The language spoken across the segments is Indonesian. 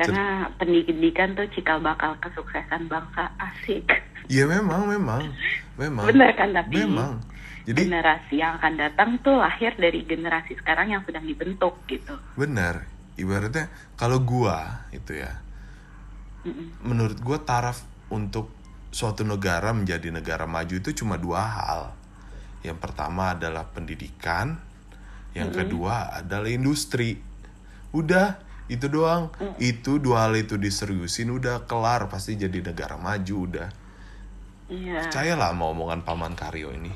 Karena pendidikan tuh cikal bakal kesuksesan bangsa asik. Iya memang, memang, memang. Bener kan tapi Memang. Jadi generasi yang akan datang tuh lahir dari generasi sekarang yang sedang dibentuk gitu. benar. Ibaratnya kalau gua itu ya, Mm-mm. menurut gua taraf untuk suatu negara menjadi negara maju itu cuma dua hal. Yang pertama adalah pendidikan, yang kedua adalah industri. Udah itu doang. Itu dua hal itu diseriusin udah kelar pasti jadi negara maju udah. Iya. Percayalah sama omongan paman Karyo ini.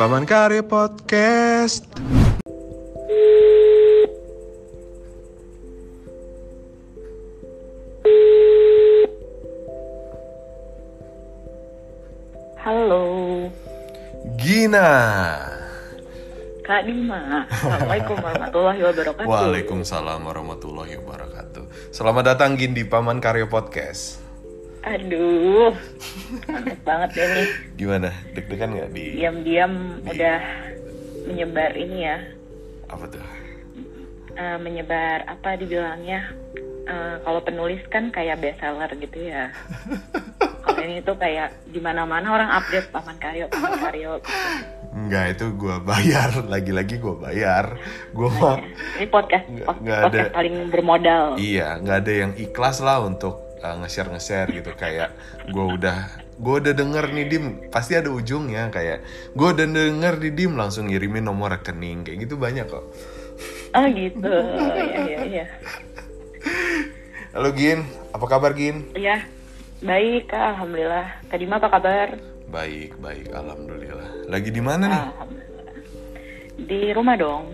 Paman Karyo Podcast. Gina. Kak Dima. Assalamualaikum warahmatullahi wabarakatuh. Waalaikumsalam warahmatullahi wabarakatuh. Selamat datang Gin di Paman Karyo Podcast. Aduh, mantep banget deh nih. Gimana? Deg-degan nggak di Diam-diam udah menyebar ini ya, apa tuh? eh, menyebar apa dibilangnya? eh, kalau penulis kan kayak bestseller gitu ya. Ini tuh kayak di mana-mana orang update paman karyo, paman karyo. Gitu. Enggak, itu gua bayar. Lagi-lagi gua bayar. Gua mah Ini podcast Nggak- nggak podcast ada. paling bermodal. iya, nggak ada yang ikhlas lah untuk uh, nge-share nge-share gitu kayak gua udah gua udah denger nih dim pasti ada ujungnya kayak gua udah denger di dim langsung ngirimin nomor rekening kayak gitu banyak kok Oh gitu, ya ya ya. halo Gin apa kabar Gin Iya, baik Kak, alhamdulillah. Tadi mah apa kabar? baik baik alhamdulillah lagi di mana nih. Di rumah dong.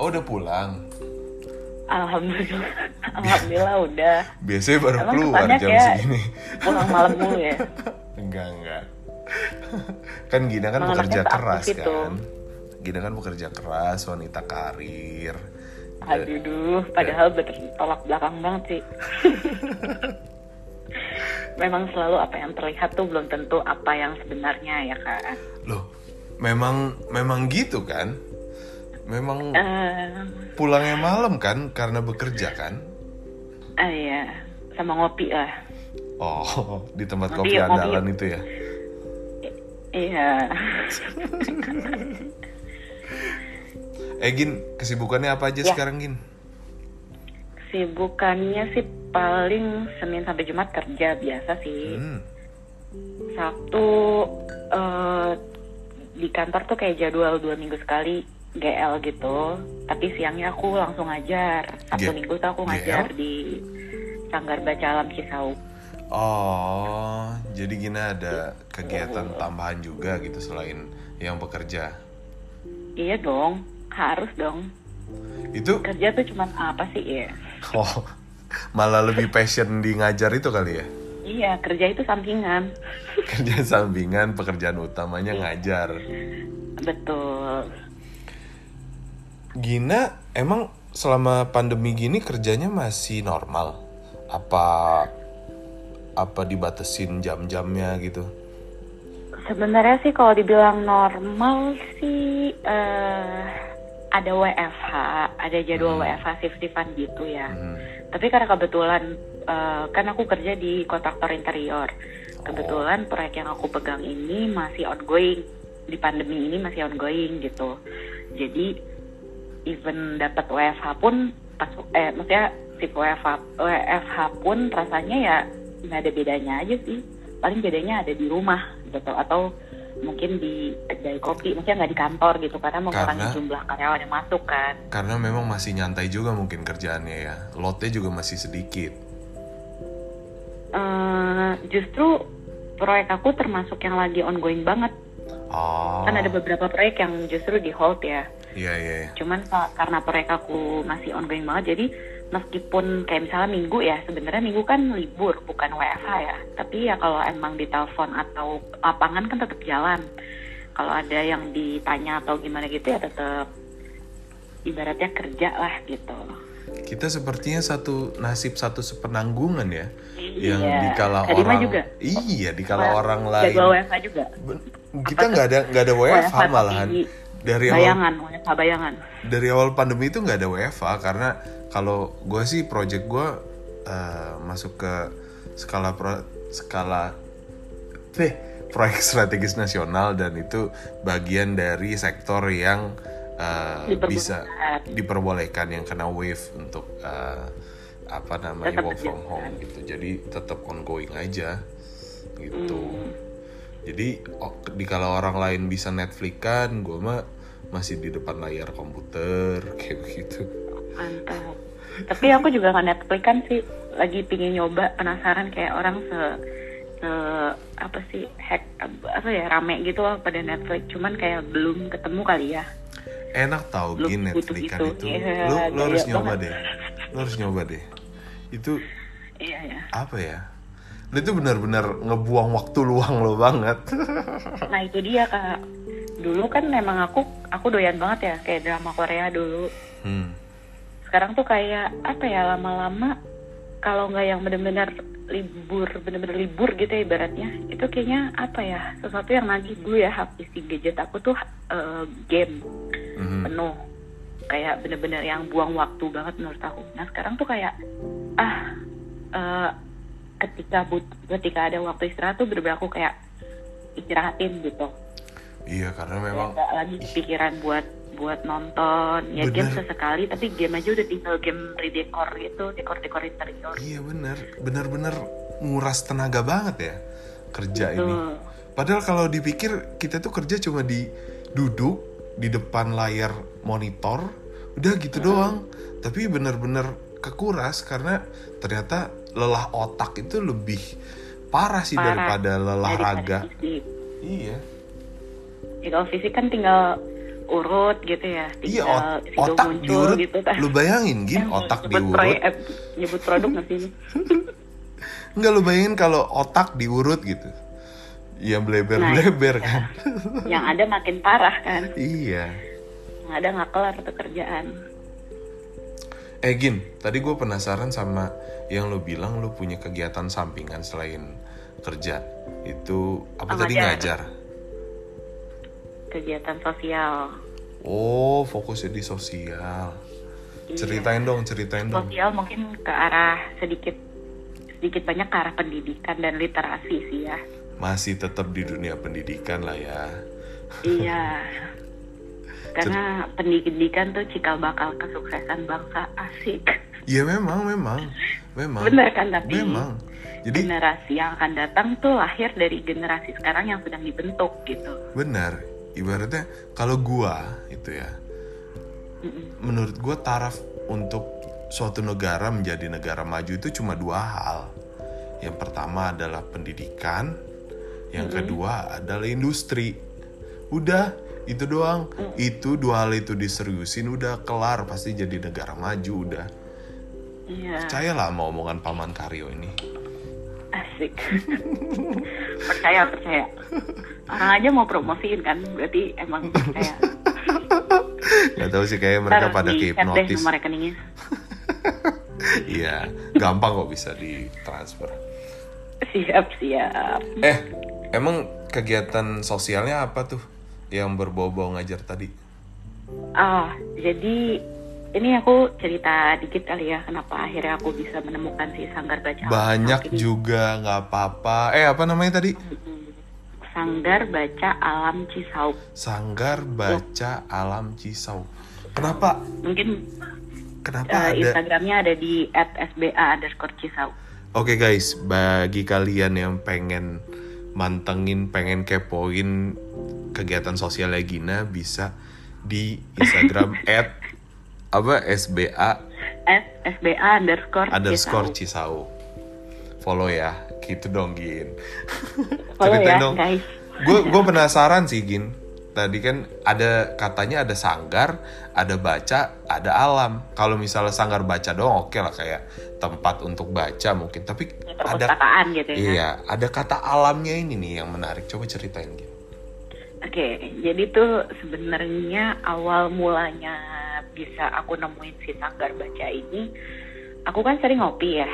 oh udah pulang Alhamdulillah, alhamdulillah udah. biasanya baru Emang keluar jam ya? segini Pulang malam mulu ya. Enggak, enggak. kan Gina kan Emang bekerja keras aktif itu. kan. Gina kan bekerja keras, wanita karir. Aduh, duh, padahal bertolak belakang banget sih. Memang selalu apa yang terlihat tuh belum tentu apa yang sebenarnya ya kak. Loh, memang memang gitu kan? Memang Eh, pulangnya malam kan karena bekerja kan? ah iya, sama ngopi lah. Oh, di tempat Ngopi kopi yuk, ngopi andalan itu ya. Iya. Eh Gin, kesibukannya apa aja Ya. sekarang Gin? Sibukannya sih paling Senin sampai Jumat kerja biasa sih. Hmm. Sabtu eh, di kantor tuh kayak jadwal dua minggu sekali GL gitu. Tapi siangnya aku langsung ngajar. Sabtu G- minggu tuh aku ngajar GL? di Sanggar Baca Alam Cisauk. Oh, jadi Gina ada kegiatan tambahan juga gitu selain yang bekerja. Iya dong, harus dong. Itu Kerja tuh cuman apa sih ya? Oh, malah lebih passion di ngajar itu kali ya? Iya, kerja itu sampingan. Kerjaan sampingan, pekerjaan utamanya ngajar. Betul. Gina, emang selama pandemi gini kerjanya masih normal? Apa apa dibatesin jam-jamnya gitu? Sebenarnya sih kalau dibilang normal sih eh, ada WFH, ada jadwal WFH shift-shiftan gitu ya. Hmm. Tapi karena kebetulan eh, kan aku kerja di kontraktor interior. Kebetulan proyek yang aku pegang ini masih ongoing di pandemi ini masih ongoing gitu. Jadi even dapat WFH pun pas eh maksudnya si WFH WFH pun rasanya ya nggak ada bedanya aja sih. Paling bedanya ada di rumah gitu atau mungkin di kedai kopi, maksudnya nggak di kantor gitu karena mengurangi Karena- jumlah karyawan yang masuk kan. Karena memang masih nyantai juga mungkin kerjaannya ya. Lotnya juga masih sedikit. eh justru proyek aku termasuk yang lagi ongoing banget. Oh, Kan ada beberapa proyek yang justru di hold ya. Iya iya. iya. Cuman ka- karena proyek aku masih ongoing banget, jadi meskipun kayak misalnya minggu ya, sebenarnya minggu kan libur, bukan WFH ya. Tapi ya kalau emang ditelepon atau lapangan kan tetap jalan. Kalau ada yang ditanya atau gimana gitu ya tetap ibaratnya kerja lah gitu. kita sepertinya satu nasib satu sepenanggungan ya Iya. yang dikala Kadima orang juga. iya dikala orang Jago lain WFH juga. Kita nggak ada nggak ada WFH malahan dari awal Bayangan, WFH bayangan. dari awal pandemi itu nggak ada WFA karena kalau gue sih project gue eh, masuk ke skala pro, skala teh proyek strategis nasional dan itu bagian dari sektor yang eh, Diperbolehkan. bisa diperbolehkan yang kena wave untuk eh, apa namanya Tetap work from home gitu jadi tetap ongoing aja gitu jadi oh, di kalau orang lain bisa Netflix kan gue mah masih di depan layar komputer kayak begitu Mantap. Tapi aku juga nggak Netflix kan sih. Lagi pingin nyoba, penasaran kayak orang se, se apa sih hack apa ya rame gitu loh pada Netflix. Cuman kayak belum ketemu kali ya. enak tau gini Netflix kan itu. itu Iya, lu lu harus nyoba banget. deh lu harus nyoba deh itu Iya ya. apa ya lu itu benar-benar ngebuang waktu luang lo banget Nah itu dia kak. Dulu kan memang aku aku doyan banget ya kayak drama Korea dulu. hmm. Sekarang tuh kayak apa ya lama-lama kalau nggak yang bener-bener libur bener-bener libur gitu ya ibaratnya itu kayaknya apa ya sesuatu yang nagih gue ya habis di gadget aku tuh eh, game Mhm. penuh kayak bener-bener yang buang waktu banget menurut aku nah sekarang tuh kayak ah eh, ketika but- ketika ada waktu istirahat tuh bener-bener aku kayak istirahatin gitu. Iya karena memang nggak lagi pikiran buat buat nonton. Ya Bener. game sesekali tapi game aja udah tinggal game redekor gitu dekor dekor interior. Iya bener. Bener-bener nguras tenaga banget ya kerja ini. Tuh. Padahal kalau dipikir kita tuh kerja cuma di duduk di depan layar monitor, udah gitu doang. Tapi bener-bener kekuras karena ternyata lelah otak itu lebih parah sih Parah. daripada lelah Daripada raga. fisik. Iya. Ya, kalau fisik kan tinggal urut gitu ya Iya, ot- otak muncul diurut. gitu kan Lu bayangin gin Eh, otak nyebut diurut. proyek- eh, nyebut produk nggak sih ini Enggak lu bayangin kalau otak diurut gitu. Ya bleber-bleber Nah, kan. yang ada makin parah kan iya. yang ada nggak kelar tuh kerjaan Eh Gin, tadi gue penasaran sama yang lo bilang lo punya kegiatan sampingan selain kerja. Itu apa Oh, tadi ngajar. kegiatan sosial Oh, fokusnya di sosial. Iya. Ceritain dong, ceritain dong. sosial mungkin ke arah sedikit sedikit banyak ke arah pendidikan dan literasi sih ya Masih tetap di dunia pendidikan lah ya. iya karena pendidikan tuh cikal bakal kesuksesan bangsa asik Iya memang, memang, memang. bener kan tapi Memang. Jadi generasi yang akan datang tuh lahir dari generasi sekarang yang sedang dibentuk gitu benar. Ibaratnya kalau gua itu ya, Mm-mm. menurut gua taraf untuk suatu negara menjadi negara maju itu cuma dua hal. Yang pertama adalah pendidikan, yang kedua adalah industri. Udah, itu doang. Itu dua hal itu diseriusin udah kelar pasti jadi negara maju udah. iya Percayalah sama omongan Paman Karyo ini. asik percaya percaya orang aja mau promosiin kan berarti emang percaya Gak tahu sih kayak mereka Ntar pada hipnotis. nomor rekeningnya Iya, gampang kok bisa ditransfer. siap siap Eh, emang kegiatan sosialnya apa tuh yang berbau-bau ngajar tadi? Ah, jadi ini aku cerita dikit kali ya kenapa akhirnya aku bisa menemukan si sanggar baca alam Banyak ini. juga nggak apa-apa. Eh, apa namanya tadi? Sanggar baca alam Cisauk. Sanggar Baca Alam Cisau. Kenapa? Mungkin Kenapa eh, ada? Instagramnya ada di @sba underscore Cisauk. Oke guys, bagi kalian yang pengen mantengin, pengen kepoin kegiatan sosialnya Gina bisa di Instagram at apa sba At sba underscore underscore. Cisau. Follow ya, gitu dong Gin. Follow Ceritain ya, dong. guys. Gue gue penasaran sih Gin. Tadi kan ada katanya ada sanggar, ada baca, ada alam. Kalau misalnya sanggar baca doang oke lah kayak tempat untuk baca mungkin. Tapi ada gitu ya. iya ada kata alamnya ini nih yang menarik. Coba ceritain Gin. Oke, jadi tuh sebenarnya awal mulanya bisa aku nemuin si sanggar baca ini aku kan sering ngopi ya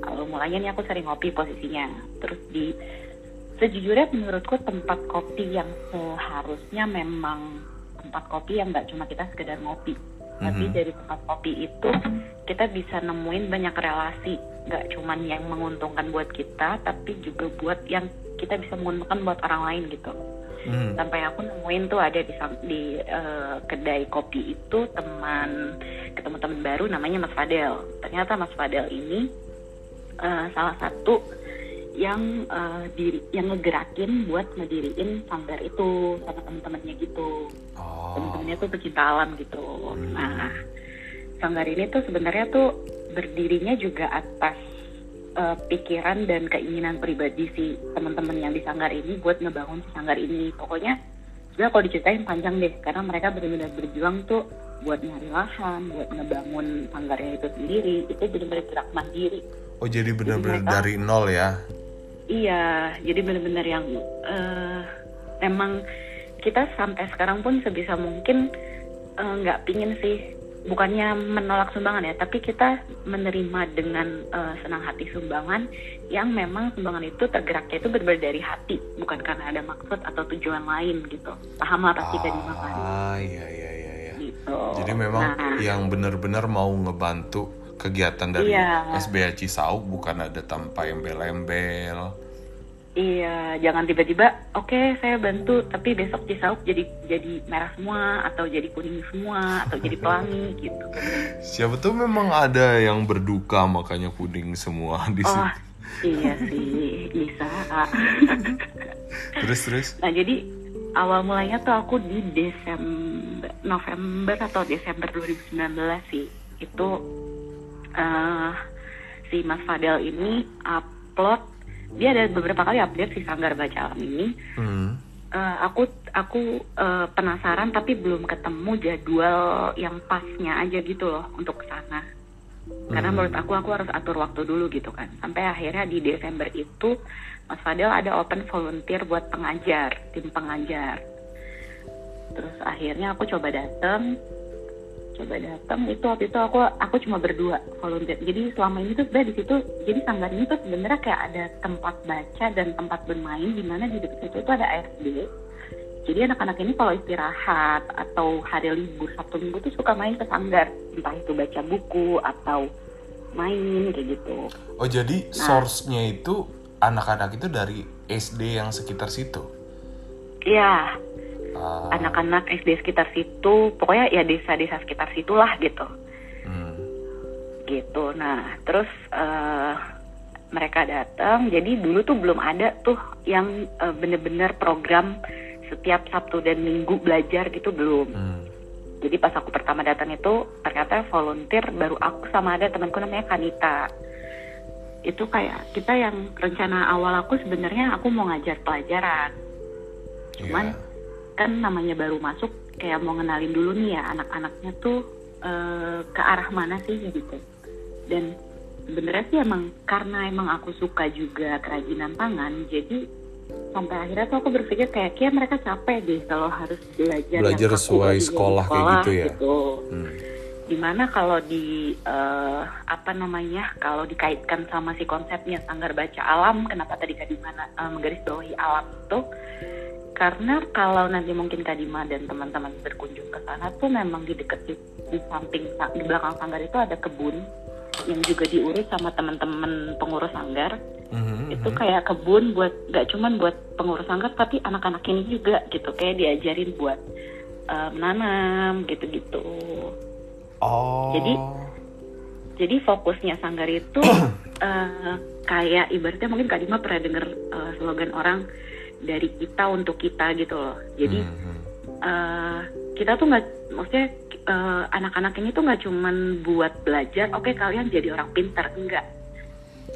kalau mulanya nih aku sering ngopi posisinya terus di sejujurnya menurutku tempat kopi yang seharusnya memang tempat kopi yang nggak cuma kita sekedar ngopi tapi Mhm. dari tempat kopi itu kita bisa nemuin banyak relasi nggak cuman yang menguntungkan buat kita tapi juga buat yang kita bisa menguntungkan buat orang lain gitu Hmm. sampai aku nemuin tuh ada di di eh, kedai kopi itu teman ketemu teman baru namanya Mas Fadel ternyata Mas Fadel ini eh, salah satu yang eh, diri yang ngegerakin buat ngediriin sanggar itu sama teman-temannya gitu. Oh. teman-temannya tuh pecinta alam gitu. Nah sanggar ini tuh sebenarnya tuh berdirinya juga atas eh, pikiran dan keinginan pribadi si teman-teman yang di sanggar ini buat ngebangun si sanggar ini. Pokoknya sebenarnya kalau diceritain panjang deh karena mereka benar-benar berjuang tuh buat nyari lahan buat ngebangun sanggarnya itu sendiri. Itu benar-benar gerak mandiri. Oh jadi benar-benar dari nol ya? Iya, jadi benar-benar yang eh, emang kita sampai sekarang pun sebisa mungkin eh, nggak pingin sih, bukannya menolak sumbangan ya, tapi kita menerima dengan eh, senang hati sumbangan yang memang sumbangan itu tergeraknya itu benar-benar dari hati, bukan karena ada maksud atau tujuan lain gitu. Paham lah pasti tadi makan Ah iya iya iya. iya. gitu. Jadi memang Nah, yang benar-benar mau ngebantu kegiatan dari Iya. SBA Cisauk bukan ada tanpa embel-embel. Iya, jangan tiba-tiba, oke saya bantu, tapi besok Cisauk jadi jadi merah semua, atau jadi kuning semua, atau jadi pelangi gitu. Siapa tuh memang ada yang berduka makanya kuning semua di Oh, situ. iya sih, bisa. Terus terus. Nah jadi awal mulanya tuh aku di Desember, November atau Desember 2019 sih, itu eh si Mas Fadel ini upload, dia ada beberapa kali update si Sanggar Baca Alam ini. Hmm. Eh, aku aku eh, penasaran tapi belum ketemu jadwal yang pasnya aja gitu loh untuk ke sana. Karena Hmm. menurut aku aku harus atur waktu dulu gitu kan. Sampai akhirnya di Desember itu Mas Fadel ada open volunteer buat pengajar, tim pengajar. Terus akhirnya aku coba datang, coba datang itu waktu itu aku aku cuma berdua volunteer. Jadi selama ini tuh sebenarnya di situ jadi sanggar ini tuh sebenarnya kayak ada tempat baca dan tempat bermain di mana di dekat situ itu ada ASD. Jadi anak-anak ini kalau istirahat atau hari libur Sabtu Minggu tuh suka main ke sanggar, entah itu baca buku atau main kayak gitu. Oh jadi source-nya itu anak-anak itu dari SD yang sekitar situ. Iya, Ah, anak-anak SD sekitar situ, pokoknya ya desa-desa sekitar situlah gitu. hmm. gitu. Nah, terus eh, mereka datang. Jadi dulu tuh belum ada tuh yang eh, bener-bener program setiap Sabtu dan Minggu belajar gitu belum. Hmm. Jadi pas aku pertama datang itu ternyata volunteer baru aku sama ada temanku namanya Kanita. Itu kayak kita yang rencana awal aku sebenarnya aku mau ngajar pelajaran. Cuman Iya. Kan namanya baru masuk kayak mau ngenalin dulu nih ya anak-anaknya tuh eh, ke arah mana sih gitu dan sebenarnya sih emang karena emang aku suka juga kerajinan tangan jadi sampai akhirnya tuh aku berpikir kayak kayak mereka capek deh kalau harus belajar Belajar sesuai di sekolah kayak gitu ya? gitu. Hmm. di mana kalau di eh, apa namanya kalau dikaitkan sama si konsepnya sanggar baca alam kenapa tadi Kadima eh, menggarisbawahi alam itu karena kalau nanti mungkin Kadima dan teman-teman berkunjung ke sana tuh memang di dekat di, di samping di belakang sanggar itu ada kebun yang juga diurus sama teman-teman pengurus sanggar Mhm, itu mhm. kayak kebun buat gak cuman buat pengurus sanggar tapi anak-anak ini juga gitu kayak diajarin buat eh, menanam gitu-gitu Oh. Jadi, jadi fokusnya sanggar itu eh, kayak ibaratnya mungkin Kak Dima pernah dengar eh, slogan orang dari kita untuk kita gitu loh. Jadi Mhm. eh, kita tuh nggak, maksudnya eh, anak-anak ini tuh nggak cuman buat belajar. Oke kalian jadi orang pintar enggak?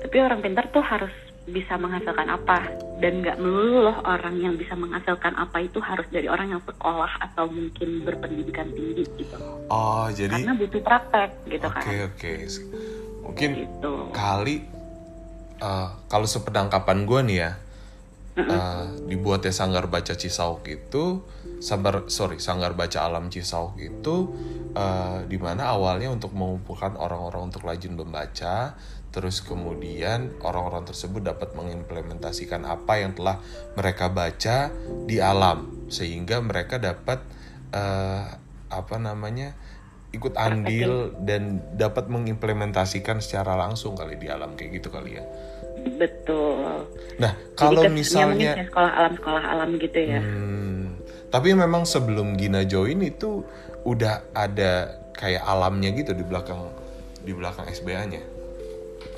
Tapi orang pintar tuh harus bisa menghasilkan apa dan nggak melulu loh orang yang bisa menghasilkan apa itu harus dari orang yang sekolah atau mungkin berpendidikan tinggi gitu Oh, jadi karena butuh praktek gitu Oke, kan oke. Mungkin gitu kali eh, kalau sepenangkapan gue nih ya eh, dibuatnya sanggar baca Cisauk itu sabar sorry sanggar baca alam Cisauk itu uh, di mana awalnya untuk mengumpulkan orang-orang untuk rajin membaca terus kemudian orang-orang tersebut dapat mengimplementasikan apa yang telah mereka baca di alam sehingga mereka dapat uh, apa namanya ikut andil dan dapat mengimplementasikan secara langsung kali di alam kayak gitu kali ya betul nah kalau misalnya sekolah alam sekolah alam gitu ya hmm, tapi memang sebelum Gina join itu udah ada kayak alamnya gitu di belakang di belakang SBA-nya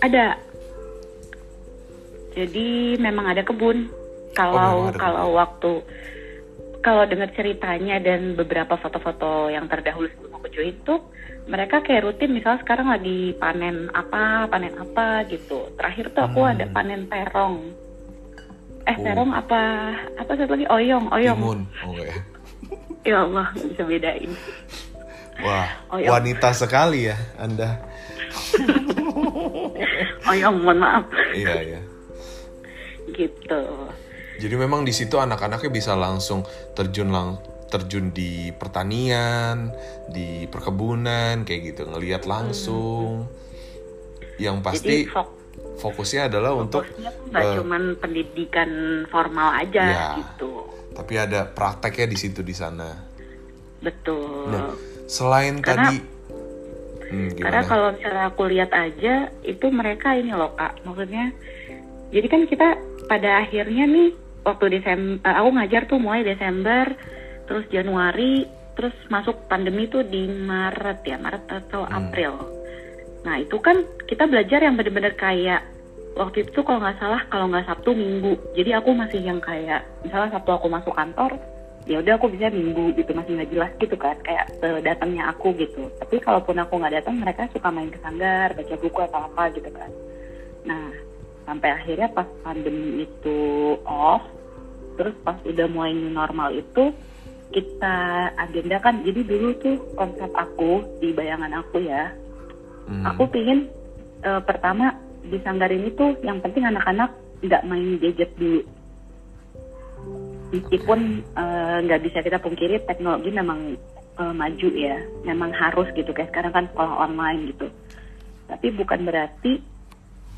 ada. Jadi memang ada kebun. Kalau oh, ada kalau kebun. waktu kalau dengar ceritanya dan beberapa foto-foto yang terdahulu sebelum aku join tuh mereka kayak rutin misal sekarang lagi panen apa panen apa gitu terakhir tuh aku hmm. ada panen terong eh oh. terong apa apa satu lagi oyong oyong Imun. Oh, ya. ya Allah bisa bedain wah oyong. wanita sekali ya anda ya mohon maaf iya iya gitu jadi memang di situ anak-anaknya bisa langsung terjun lang terjun di pertanian di perkebunan kayak gitu ngelihat langsung. Hmm. yang pasti Jadi, fokusnya adalah fokusnya untuk nggak uh, cuman pendidikan formal aja ya, gitu. Tapi ada prakteknya di situ di sana. Betul. Nah, selain Karena, tadi Hmm, Karena kalau misalnya aku lihat aja itu mereka ini loh kak, maksudnya jadi kan kita pada akhirnya nih waktu Desember eh, aku ngajar tuh mulai Desember terus Januari terus masuk pandemi tuh di Maret ya Maret atau hmm. April. Nah itu kan kita belajar yang bener-bener kayak waktu itu kalau nggak salah kalau nggak Sabtu Minggu. Jadi aku masih yang kayak misalnya Sabtu aku masuk kantor, ya udah aku bisa minggu gitu masih nggak jelas gitu kan kayak uh, datangnya aku gitu tapi kalaupun aku nggak datang mereka suka main ke sanggar baca buku atau apa gitu kan nah sampai akhirnya pas pandemi itu off terus pas udah mulai normal itu kita agenda kan jadi dulu tuh konsep aku di bayangan aku ya hmm. aku pingin uh, pertama di sanggar ini tuh yang penting anak-anak nggak main gadget dulu. Meskipun eh, nggak uh, bisa kita pungkiri teknologi memang uh, maju ya memang harus gitu. Kayak sekarang kan sekolah online gitu. Tapi bukan berarti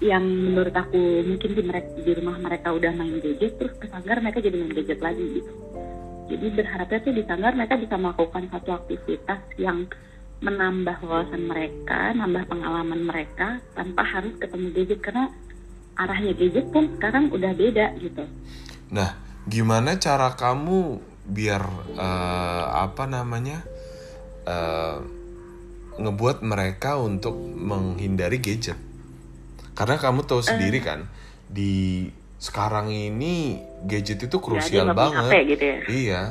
yang menurut aku mungkin di mereka di rumah mereka udah main gadget terus ke sanggar mereka jadi main gadget lagi gitu jadi berharapnya sih di sanggar mereka bisa melakukan satu aktivitas yang menambah wawasan mereka, nambah pengalaman mereka tanpa harus ketemu gadget. Karena arahnya gadget pun sekarang udah beda gitu. Nah, gimana cara kamu biar uh, apa namanya uh, ngebuat mereka untuk menghindari gadget? Karena kamu tahu sendiri kan di sekarang ini gadget itu krusial banget gitu ya? iya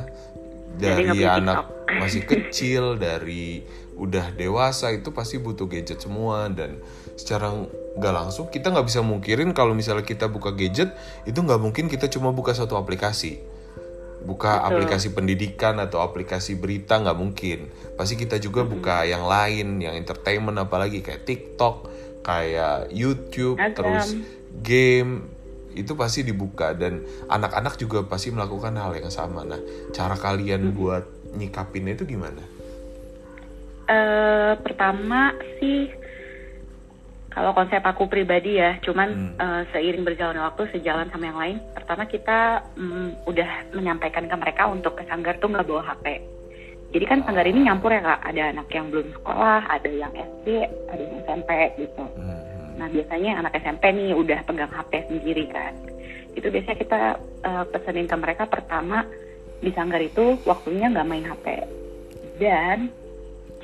dari anak masih kecil dari udah dewasa itu pasti butuh gadget semua dan secara nggak langsung kita nggak bisa mungkirin kalau misalnya kita buka gadget itu nggak mungkin kita cuma buka satu aplikasi buka Betul. aplikasi pendidikan atau aplikasi berita nggak mungkin pasti kita juga hmm. buka yang lain yang entertainment apalagi kayak TikTok kayak YouTube Agam. terus game itu pasti dibuka dan anak-anak juga pasti melakukan hal yang sama nah cara kalian hmm. buat nyikapinnya itu gimana? Uh, pertama sih kalau konsep aku pribadi ya, cuman hmm. uh, seiring berjalannya waktu sejalan sama yang lain. Pertama kita um, udah menyampaikan ke mereka untuk ke sanggar tuh nggak bawa HP. Jadi kan sanggar ini nyampur ya kak, ada anak yang belum sekolah, ada yang SD, ada yang SMP gitu. Hmm. Nah biasanya anak SMP nih udah pegang HP sendiri kan. Itu biasanya kita uh, pesenin ke mereka pertama di sanggar itu waktunya nggak main HP. Dan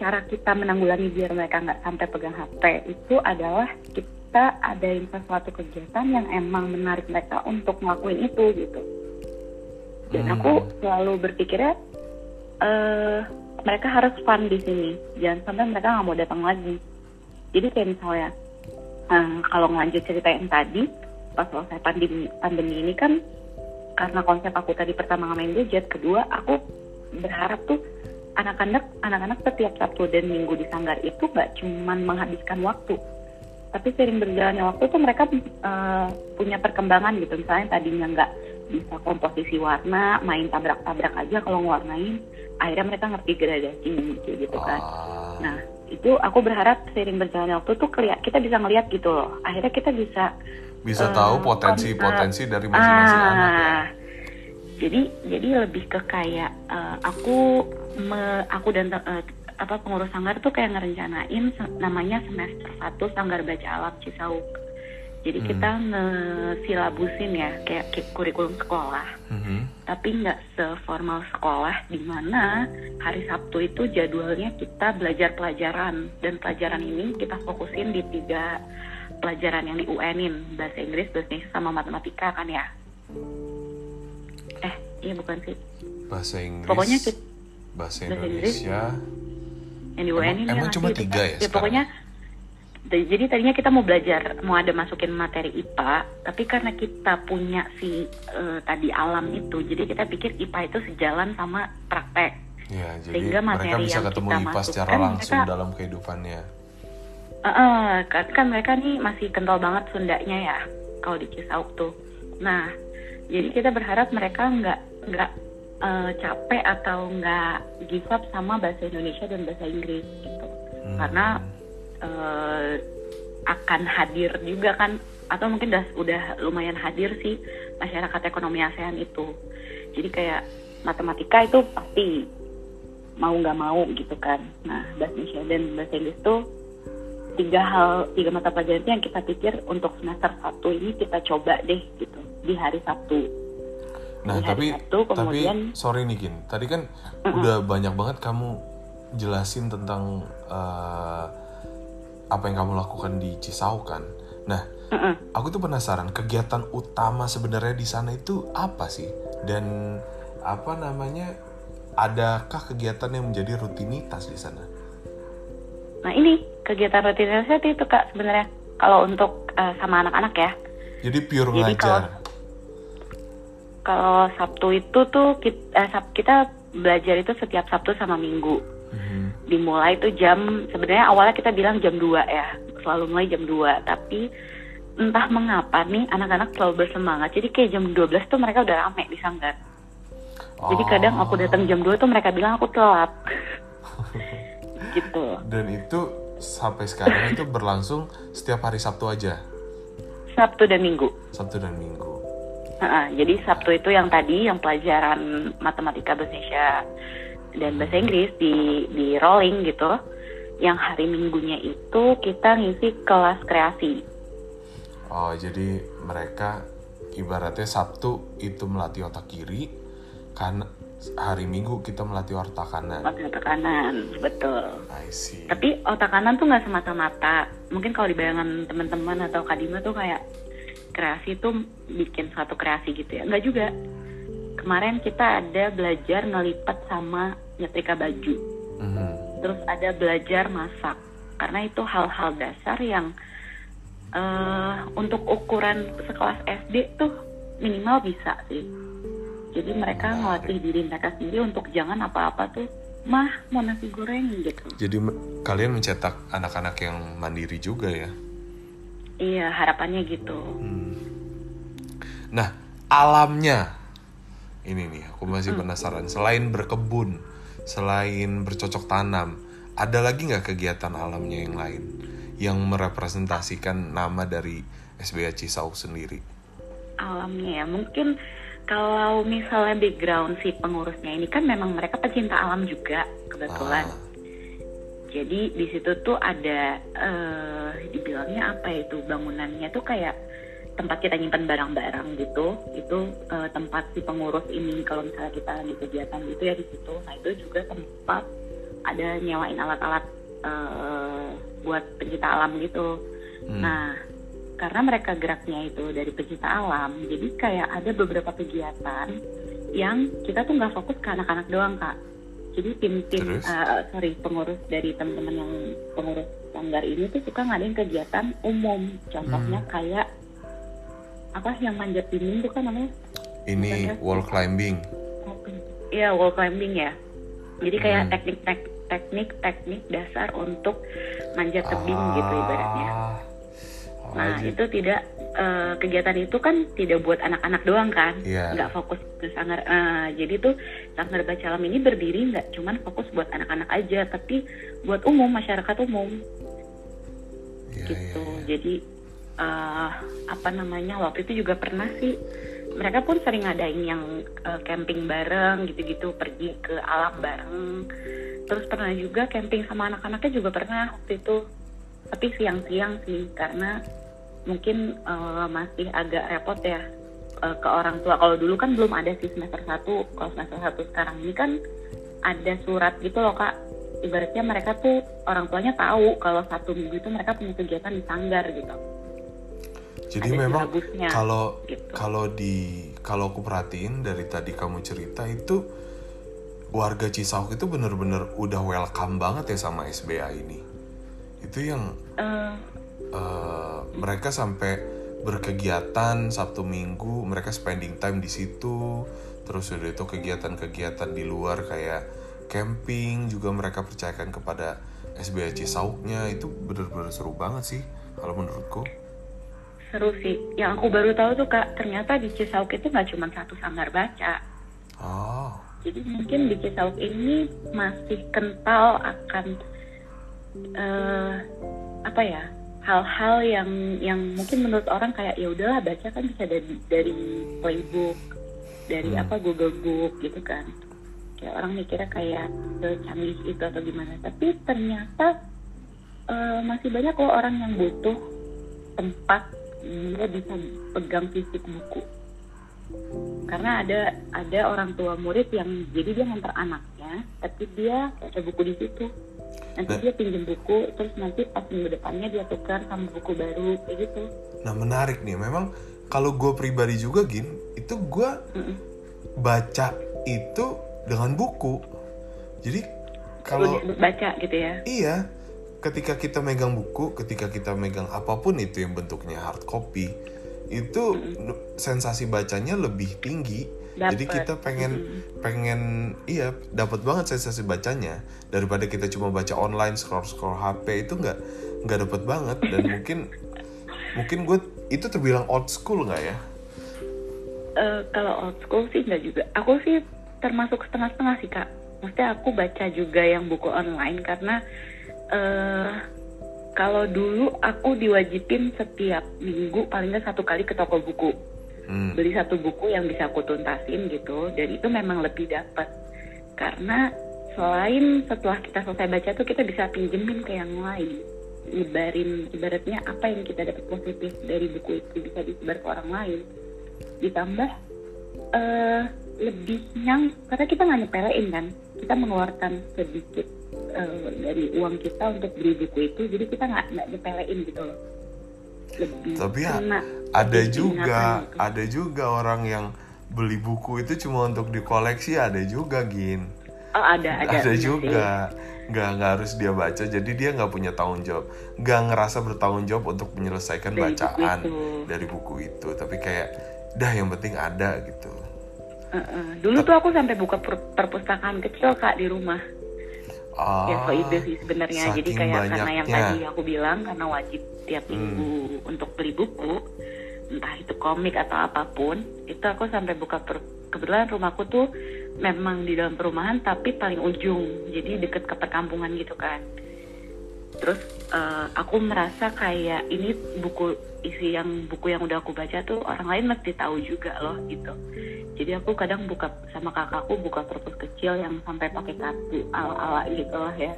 cara kita menanggulangi biar mereka nggak sampai pegang HP itu adalah kita adain sesuatu kegiatan yang emang menarik mereka untuk ngelakuin itu gitu. Dan hmm. aku selalu berpikirnya uh, mereka harus fun di sini, jangan sampai mereka nggak mau datang lagi. Jadi kayak misalnya uh, kalau ngelanjut cerita yang tadi pas selesai pandemi pandemi ini kan karena konsep aku tadi pertama main gadget, kedua aku berharap tuh anak-anak anak-anak setiap Sabtu dan Minggu di Sanggar itu nggak cuman menghabiskan waktu. Tapi sering berjalannya waktu tuh mereka uh, punya perkembangan gitu. Misalnya tadinya nggak bisa komposisi warna main tabrak-tabrak aja kalau ngewarnain akhirnya mereka ngerti gradasi gitu kan. Ah. Nah, itu aku berharap seiring berjalannya waktu tuh keliat, kita bisa ngeliat gitu loh. Akhirnya kita bisa Bisa eh, tahu kon- potensi-potensi dari masing-masing ah, anak ya. Jadi jadi lebih ke kayak eh, aku me- aku dan eh, apa pengurus sanggar tuh kayak ngerencanain namanya semester 1 Sanggar Baca Alam Cisauk. Jadi Hmm. kita ngesilabusin ya kayak kurikulum sekolah Mhm. tapi nggak seformal sekolah di mana hari Sabtu itu jadwalnya kita belajar pelajaran dan pelajaran ini kita fokusin di tiga pelajaran yang di UN-in bahasa Inggris, bahasa Indonesia sama matematika kan ya eh iya bukan sih Bahasa Inggris. Pokoknya kita- bahasa bahasa Inggris. Indonesia. yang di Emang- UN ini emang cuma tiga ya ya pokoknya jadi tadinya kita mau belajar mau ada masukin materi IPA tapi karena kita punya si eh, tadi alam itu jadi kita pikir IPA itu sejalan sama praktek Ya, jadi Sehingga mereka materi bisa yang ketemu kita IPA secara masukkan, langsung mereka- dalam kehidupannya. Eh, eh, kan, kan mereka nih masih kental banget Sundanya ya kalau di Cisauk tuh. Nah, jadi kita berharap mereka nggak nggak eh, capek atau nggak give up sama bahasa Indonesia dan bahasa Inggris gitu. Hmm. Karena eh, akan hadir juga kan atau mungkin udah udah lumayan hadir sih masyarakat ekonomi ASEAN itu. Jadi kayak matematika itu pasti mau nggak mau gitu kan. Nah, bahasa Indonesia dan bahasa Inggris tuh tiga hal tiga mata pelajaran itu yang kita pikir untuk semester satu ini kita coba deh gitu di hari Sabtu. Nah, Di hari tapi Sabtu, tapi kemudian- sorry nih Kin, tadi kan udah banyak banget kamu jelasin tentang eh, apa yang kamu lakukan di Cisau kan. Nah, Mm-mm. aku tuh penasaran kegiatan utama sebenarnya di sana itu apa sih? Dan apa namanya? Adakah kegiatan yang menjadi rutinitas di sana? Nah ini kegiatan rutinitasnya itu kak sebenarnya kalau untuk eh, sama anak-anak ya. Jadi pure Jadi ngajar. kalau- Kalau Sabtu itu tuh kita, kita belajar itu setiap Sabtu sama Minggu. Mhm. Dimulai tuh jam sebenarnya awalnya kita bilang jam 2 ya selalu mulai jam 2 tapi entah mengapa nih anak-anak selalu bersemangat. Jadi kayak jam 12 tuh mereka udah rame di sanggar. Jadi kadang aku datang jam 2 tuh mereka bilang aku telat. Gitu. Dan itu sampai sekarang itu berlangsung setiap hari Sabtu aja, Sabtu dan Minggu. Sabtu dan Minggu. Heeh, jadi Sabtu itu yang tadi yang pelajaran matematika bahasa Indonesia dan bahasa Inggris di di rolling gitu. Yang hari Minggunya itu kita ngisi kelas kreasi. Oh, jadi mereka ibaratnya Sabtu itu melatih otak kiri, kan hari Minggu kita melatih otak kanan. otak kanan, betul. I see. Tapi otak kanan tuh nggak semata-mata. Mungkin kalau di bayangan teman-teman atau Kadima tuh kayak kreasi tuh bikin satu kreasi gitu ya. Nggak juga. Kemarin kita ada belajar ngelipat sama nyetrika baju. Mhm. Terus ada belajar masak. Karena itu hal-hal dasar yang eh untuk ukuran sekelas SD tuh minimal bisa sih. Jadi mereka ngelatih diri mereka sendiri untuk jangan apa-apa tuh mah mau nasi goreng gitu. Jadi kalian mencetak anak-anak yang mandiri juga ya. Iya harapannya gitu. Hmm. Nah, alamnya ini nih aku masih penasaran. Selain berkebun, selain bercocok tanam, ada lagi nggak kegiatan alamnya yang lain yang merepresentasikan nama dari SBA Cisauk sendiri? Alamnya ya mungkin kalau misalnya background si pengurusnya ini kan memang mereka pecinta alam juga kebetulan. Ah, Jadi di situ tuh ada eh dibilangnya apa ya itu bangunannya tuh kayak tempat kita nyimpan barang-barang gitu. Itu eh, tempat si pengurus ini kalau misalnya kita lagi kegiatan gitu ya di situ. Nah itu juga tempat ada nyewain alat-alat eh, buat pencinta alam gitu. hmm. Nah karena mereka geraknya itu dari pencinta alam, jadi kayak ada beberapa kegiatan yang kita tuh nggak fokus ke anak-anak doang kak. Jadi tim-tim, eh, sorry pengurus dari teman-teman yang pengurus sanggar ini tuh suka ngadain kegiatan umum. Contohnya Hmm. kayak apa yang manjat dinding tuh kan namanya? ini bukan ya? wall climbing. Iya wall climbing ya. Jadi kayak Hmm. teknik teknik teknik dasar untuk manjat tebing gitu ibaratnya. Ah, Nah jadi- itu tidak eh, kegiatan itu kan tidak buat anak-anak doang kan, Iya. nggak fokus ke sanggar. eh, jadi tuh sanggar baca alam ini berdiri nggak cuman fokus buat anak-anak aja, tapi buat umum masyarakat umum Iya, gitu. iya, iya. Jadi eh, apa namanya waktu itu juga pernah sih mereka pun sering ngadain yang eh, camping bareng gitu-gitu pergi ke alam bareng. Terus pernah juga camping sama anak-anaknya juga pernah waktu itu. Tapi siang-siang sih karena mungkin eh, masih agak repot ya eh, ke orang tua. Kalau dulu kan belum ada sih semester 1. Kalau semester 1 sekarang ini kan ada surat gitu loh kak ibaratnya mereka tuh orang tuanya tahu kalau satu minggu itu mereka punya kegiatan di sanggar gitu Jadi ada memang kalau gitu. kalau di kalau aku perhatiin dari tadi kamu cerita itu warga Cisauk itu bener-bener udah welcome banget ya sama SBA ini. Itu yang Eh, eh, mereka sampai berkegiatan Sabtu Minggu mereka spending time di situ. Terus udah itu kegiatan-kegiatan di luar kayak camping juga mereka percayakan kepada SBA Cisauknya itu bener-bener seru banget sih kalau menurutku. Seru sih yang aku baru tahu tuh kak ternyata di Cisauk itu nggak cuma satu sanggar baca Oh. jadi mungkin di Cisauk ini masih kental akan eh apa ya hal-hal yang yang mungkin menurut orang kayak ya udahlah baca kan bisa dari dari playbook dari Hmm. apa Google Book gitu kan kayak orang mikirnya kayak secanggih itu atau gimana tapi ternyata eh, masih banyak kok orang yang butuh tempat dia bisa pegang fisik buku. Karena ada ada orang tua murid yang jadi dia ngantar anaknya tapi dia baca buku di situ. Nanti dia pinjam buku terus nanti pas minggu depannya dia tukar sama buku baru kayak gitu. Nah menarik nih, memang kalau gue pribadi juga gin, itu gue Mm-mm. baca itu dengan buku. Jadi kalau baca gitu ya? Iya, ketika kita megang buku, ketika kita megang apa pun itu yang bentuknya hard copy, itu sensasi bacanya lebih tinggi. Jadi Dapet. kita pengen pengen iya dapat banget sensasi bacanya daripada kita cuma baca online scroll scroll HP itu nggak nggak dapat banget dan mungkin mungkin gue itu terbilang old school nggak ya? Eh, kalau old school sih nggak juga. Aku sih termasuk setengah-setengah sih kak. Maksudnya aku baca juga yang buku online karena eh kalau dulu aku diwajibin setiap minggu paling nggak satu kali ke toko buku. Hmm. Beli satu buku yang bisa aku tuntasin gitu. Dan itu memang lebih dapat. Karena selain setelah kita selesai baca tuh kita bisa pinjemin ke yang lain. Nyebarin ibaratnya apa yang kita dapat positif dari buku itu bisa disebar ke orang lain ditambah eh lebih yang karena kita nggak nyepelein kan kita mengeluarkan sedikit eh, dari uang kita untuk beli buku itu jadi kita nggak nggak nyepelein gitu loh. Lebih Tapi ya, ada juga gitu. ada juga orang yang beli buku itu cuma untuk dikoleksi ada juga gin. Oh ada ada. Ada bener juga. nggak nggak harus dia baca. Jadi dia nggak punya tanggung jawab. Nggak ngerasa bertanggung jawab untuk menyelesaikan Dari buku bacaan itu. dari buku itu. Tapi kayak dah yang penting ada gitu. Sih. Heeh. dulu tuh aku sampai buka per- perpustakaan kecil kak di rumah ah ya so ide sih sebenarnya jadi kayak karena yang banyaknya. Hmm. tadi aku bilang karena wajib tiap minggu untuk beli buku entah itu komik atau apa pun itu aku sampai buka per- kebetulan rumahku tuh memang di dalam perumahan tapi paling ujung jadi deket ke perkampungan gitu kan terus eh, aku merasa kayak ini buku isi yang buku yang udah aku baca tuh orang lain mesti tahu juga loh gitu. Jadi aku kadang buka sama kakakku buka perpus kecil yang sampai pakai kartu ala-ala gitu lah ya.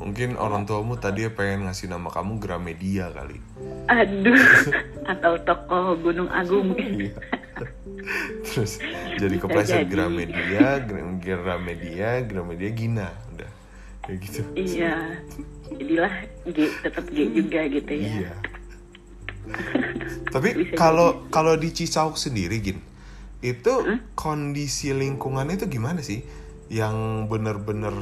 Mungkin orang tuamu tadi pengen ngasih nama kamu Gramedia kali. Aduh atau toko Gunung Agung. Mungkin Iya. terus jadi kepleset jadi. Gramedia Gra- Gramedia Gramedia Gina udah. Kayak gitu. Iya. Jadilah G tetap G juga gitu ya. Iya. Tapi kalau kalau di Cisauk sendiri gin, itu kondisi lingkungannya itu gimana sih? Yang bener-bener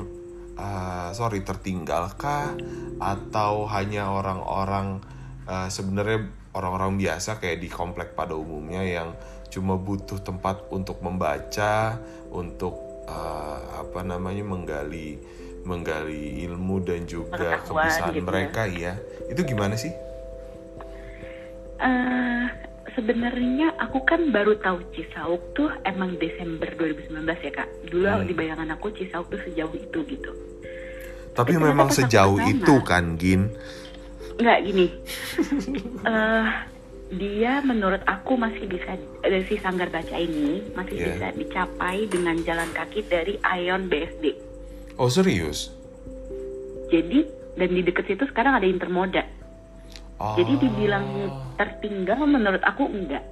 uh, sorry tertinggalkah atau hanya orang-orang uh, sebenarnya orang-orang biasa kayak di komplek pada umumnya yang cuma butuh tempat untuk membaca, untuk uh, apa namanya menggali menggali ilmu dan juga kebiasaan gitu ya. mereka ya. Itu gimana sih? Eh, sebenarnya aku kan baru tahu Cisauk tuh emang Desember 2019 ya kak. Dulu Hmm. di bayangan aku Cisauk tuh sejauh itu gitu. Tapi Ternyata memang pas aku sejauh kesana- itu kan, Gin. Nggak gini. Eh dia menurut aku masih bisa dari si sanggar baca ini masih Iya. bisa dicapai dengan jalan kaki dari Ion BSD. Oh serius? Jadi dan di deket situ sekarang ada Intermoda. Oh. Jadi dibilang tertinggal menurut aku enggak.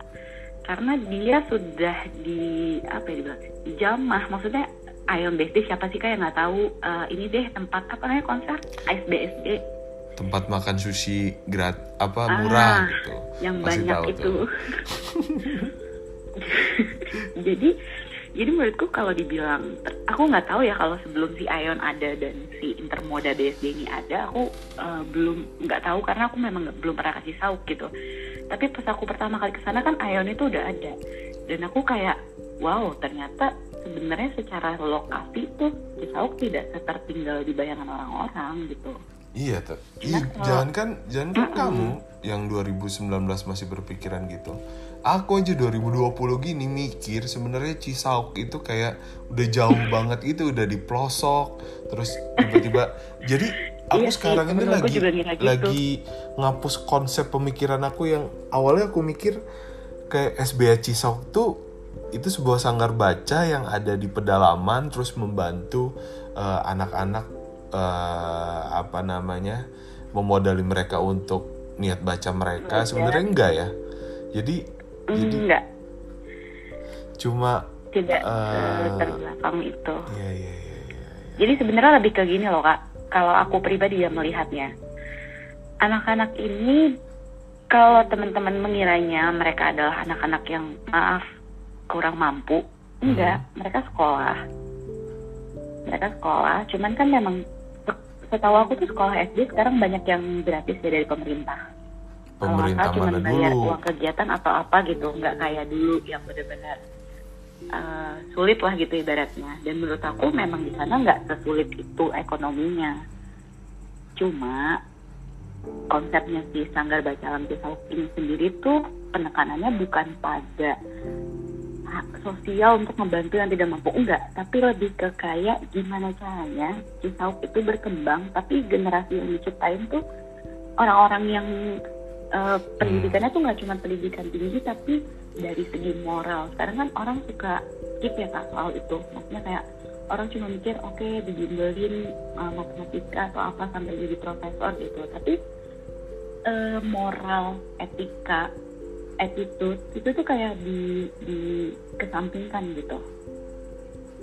Karena dia sudah di apa ya dibilang jamah maksudnya Ion BSD siapa sih kak yang nggak tahu eh, ini deh tempat apa namanya konser ISBSD tempat makan sushi grat apa Ah, murah gitu. yang Pasti banyak tahu itu. jadi jadi menurutku kalau dibilang aku nggak tahu ya kalau sebelum si Ion ada dan si Intermoda BSD ini ada aku eh, belum nggak tahu karena aku memang nggak- belum pernah kasih sauk gitu tapi pas aku pertama kali ke sana kan Ion itu udah ada dan aku kayak wow ternyata sebenarnya secara lokasi tuh Cisauk tidak setertinggal di bayangan orang-orang gitu Iya tuh. Iya, jangan kan jangan kan kamu yang 2019 masih berpikiran gitu. Aku aja 2020 gini mikir sebenarnya Cisauk itu kayak udah jauh banget itu udah di pelosok terus tiba-tiba jadi aku Iya sih, sekarang ini lagi gitu. lagi ngapus konsep pemikiran aku yang awalnya aku mikir kayak SBA Cisauk tuh itu sebuah sanggar baca yang ada di pedalaman terus membantu eh, anak-anak eh, apa namanya memodali mereka untuk niat baca mereka. Sebenarnya enggak ya. Jadi enggak. cuma tidak Eh, terbelakang itu. Ya ya ya ya Jadi sebenarnya lebih ke gini loh kak, kalau aku pribadi ya melihatnya, anak-anak ini kalau teman-teman mengiranya mereka adalah anak-anak yang maaf kurang mampu, enggak, mereka sekolah, mereka sekolah, cuman kan memang se- setahu aku tuh sekolah SD sekarang banyak yang gratis ya dari pemerintah. Pemerintah mana bayar dulu uang kegiatan atau apa gitu, nggak kayak dulu yang benar-benar uh, sulit lah gitu ibaratnya. Dan menurut aku memang di sana nggak sesulit itu ekonominya. Cuma konsepnya si Sanggar Baca Alam Cisauk ini sendiri tuh penekanannya bukan pada hak sosial untuk membantu yang tidak mampu enggak, tapi lebih ke kayak gimana caranya Cisauk itu berkembang, tapi generasi yang diciptain tuh orang-orang yang eh, pendidikannya tuh nggak cuma pendidikan tinggi tapi dari segi moral. Sekarang kan orang suka skip ya kak soal itu. Maksudnya kayak orang cuma mikir oke dibimbelin eh, matematika atau apa sampai jadi profesor gitu. Tapi eh, moral etika attitude itu tuh kayak di di kesampingkan gitu.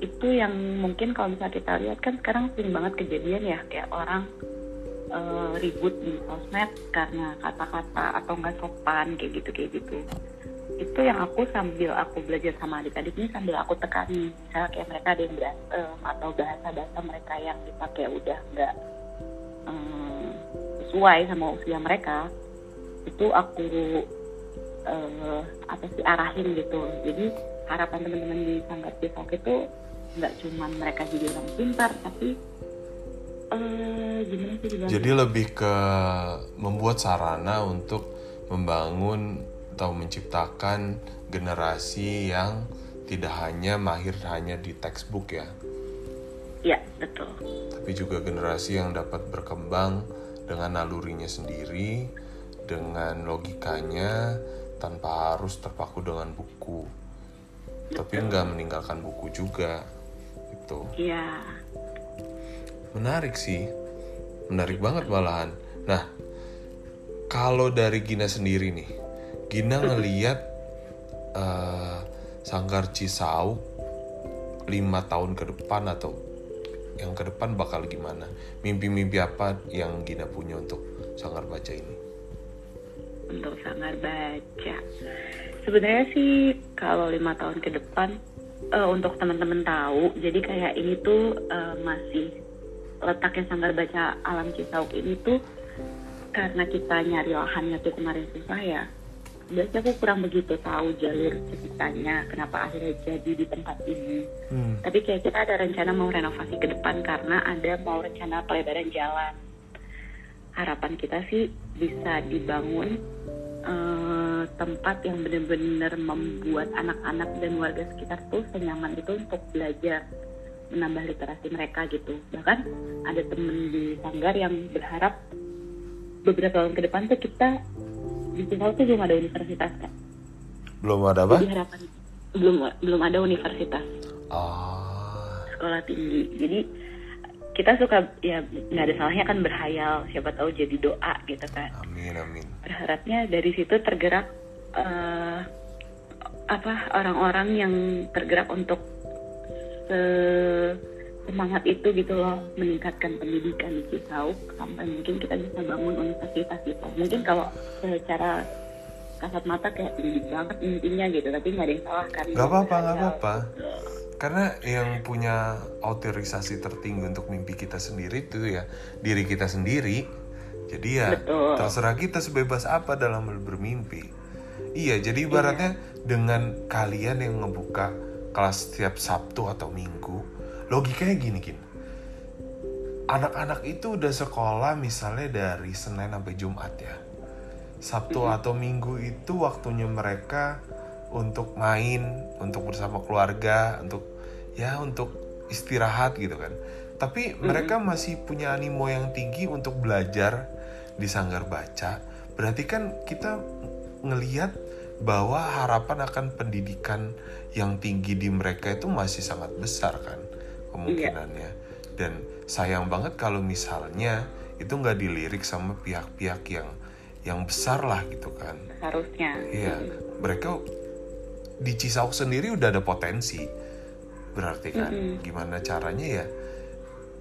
Itu yang mungkin kalau misalnya kita lihat kan sekarang sering banget kejadian ya kayak orang eh, ribut di sosmed karena kata-kata atau nggak sopan kayak gitu kayak gitu. Itu yang aku sambil aku belajar sama adik-adik ini sambil aku tekani. Misalnya kayak mereka ada yang berantem atau bahasa-bahasa mereka yang dipakai udah nggak eh, sesuai sama usia mereka itu aku eh, apa sih arahin gitu. Jadi harapan teman-teman di sanggar itu nggak cuma mereka jadi orang pintar tapi eh gimana sih jadi lebih ke membuat sarana untuk membangun atau menciptakan generasi yang tidak hanya mahir hanya di textbook ya. Ya betul. Tapi juga generasi yang dapat berkembang dengan nalurinya sendiri, dengan logikanya tanpa harus terpaku dengan buku. Tapi nggak meninggalkan buku juga. Itu ya menarik sih, menarik banget malahan. Nah, kalau dari Gina sendiri nih, Gina ngeliat eh, Sanggar Cisauk lima tahun ke depan atau yang ke depan bakal gimana? Mimpi-mimpi apa yang Gina punya untuk Sanggar Baca ini? untuk sangar baca sebenarnya sih kalau lima tahun ke depan eh, untuk teman-teman tahu jadi kayak ini tuh eh, masih letaknya sanggar baca alam Cisauk ini tuh karena kita nyari lahannya tuh kemarin susah ya Biasanya aku kurang begitu tahu jalur ceritanya kenapa akhirnya jadi di tempat ini Hmm. tapi kayak kita ada rencana mau renovasi ke depan karena ada mau rencana pelebaran jalan. Harapan kita sih bisa dibangun eh, tempat yang benar-benar membuat anak-anak dan warga sekitar tuh senyaman itu untuk belajar menambah literasi mereka gitu. Bahkan ada temen di sanggar yang berharap beberapa tahun ke depan tuh kita di Cisauk tuh belum ada universitas kan belum ada apa? Jadi harapan belum belum ada universitas. Ah. Sekolah tinggi. Jadi kita suka ya nggak ada salahnya kan berhayal. Siapa tahu jadi doa gitu kan amin amin. Berharapnya dari situ tergerak eh, apa orang-orang yang tergerak untuk se- semangat itu gitu loh meningkatkan pendidikan di Cisauk sampai mungkin kita bisa bangun universitas gitu mungkin kalau secara kasat mata kayak tinggi banget intinya gitu tapi nggak ada yang salah kan. Nggak apa-apa nggak apa-apa. Karena yang punya otorisasi tertinggi untuk mimpi kita sendiri itu ya diri kita sendiri. Jadi ya Betul. terserah kita sebebas apa dalam bermimpi. Iya jadi ibaratnya dengan kalian yang ngebuka kelas setiap Sabtu atau Minggu logikanya gini gini anak-anak itu udah sekolah misalnya dari Senin sampai Jumat ya Sabtu atau Minggu itu waktunya mereka untuk main, untuk bersama keluarga, untuk ya untuk istirahat gitu kan. Tapi mereka masih punya animo yang tinggi untuk belajar di sanggar baca. Berarti kan kita ngelihat bahwa harapan akan pendidikan yang tinggi di mereka itu masih sangat besar kan kemungkinannya. Dan sayang banget kalau misalnya itu nggak dilirik sama pihak-pihak yang yang besar lah gitu kan. harusnya Iya, mereka di Cisauk sendiri udah ada potensi. Berarti kan gimana caranya ya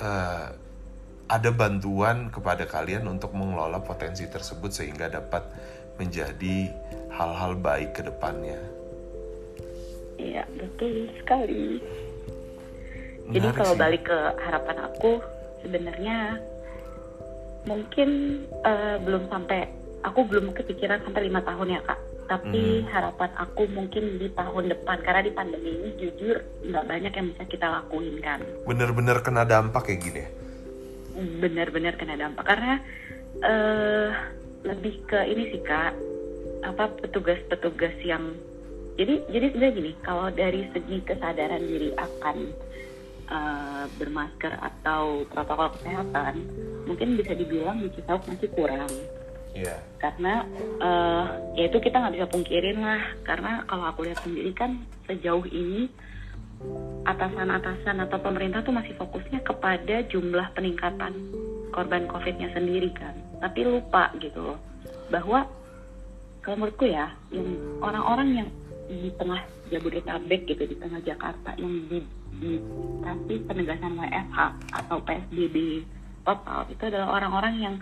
eh, ada bantuan kepada kalian untuk mengelola potensi tersebut sehingga dapat menjadi hal-hal baik ke depannya. Iya betul sekali. Jadi Menarik kalau sih. balik ke harapan aku, sebenarnya mungkin eh, belum sampai, aku belum kepikiran sampai lima tahun ya kak. Tapi Hmm. harapan aku mungkin di tahun depan, karena di pandemi ini jujur nggak banyak yang bisa kita lakuin kan. Bener-bener kena dampak kayak gini. ya? Benar-benar kena dampak karena eh lebih ke ini sih kak, apa petugas-petugas yang jadi jadi sebenarnya gini, kalau dari segi kesadaran diri akan eh, bermasker atau protokol kesehatan, mungkin bisa dibilang di Cisauk masih kurang. Iya. karena eh ya itu kita nggak bisa pungkirin lah. Karena kalau aku lihat sendiri kan sejauh ini atasan-atasan atau pemerintah tuh masih fokusnya kepada jumlah peningkatan korban COVID-nya sendiri kan. Tapi lupa gitu loh bahwa kalau menurutku ya yang orang-orang yang di tengah Jabodetabek gitu di tengah Jakarta yang di, dikasih penegasan WFH atau PSBB total itu adalah orang-orang yang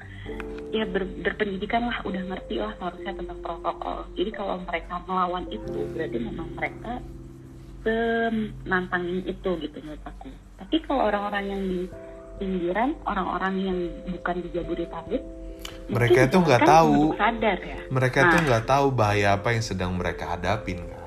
ya ber- berpendidikan lah udah ngerti lah seharusnya tentang protokol jadi kalau mereka melawan itu berarti memang mereka senantangin itu gitu menurut aku tapi kalau orang-orang yang di pinggiran orang-orang yang bukan di Jabodetabek Mereka itu nggak tahu. sadar ya Mereka Nah, tuh nggak tahu bahaya apa yang sedang mereka hadapin kan.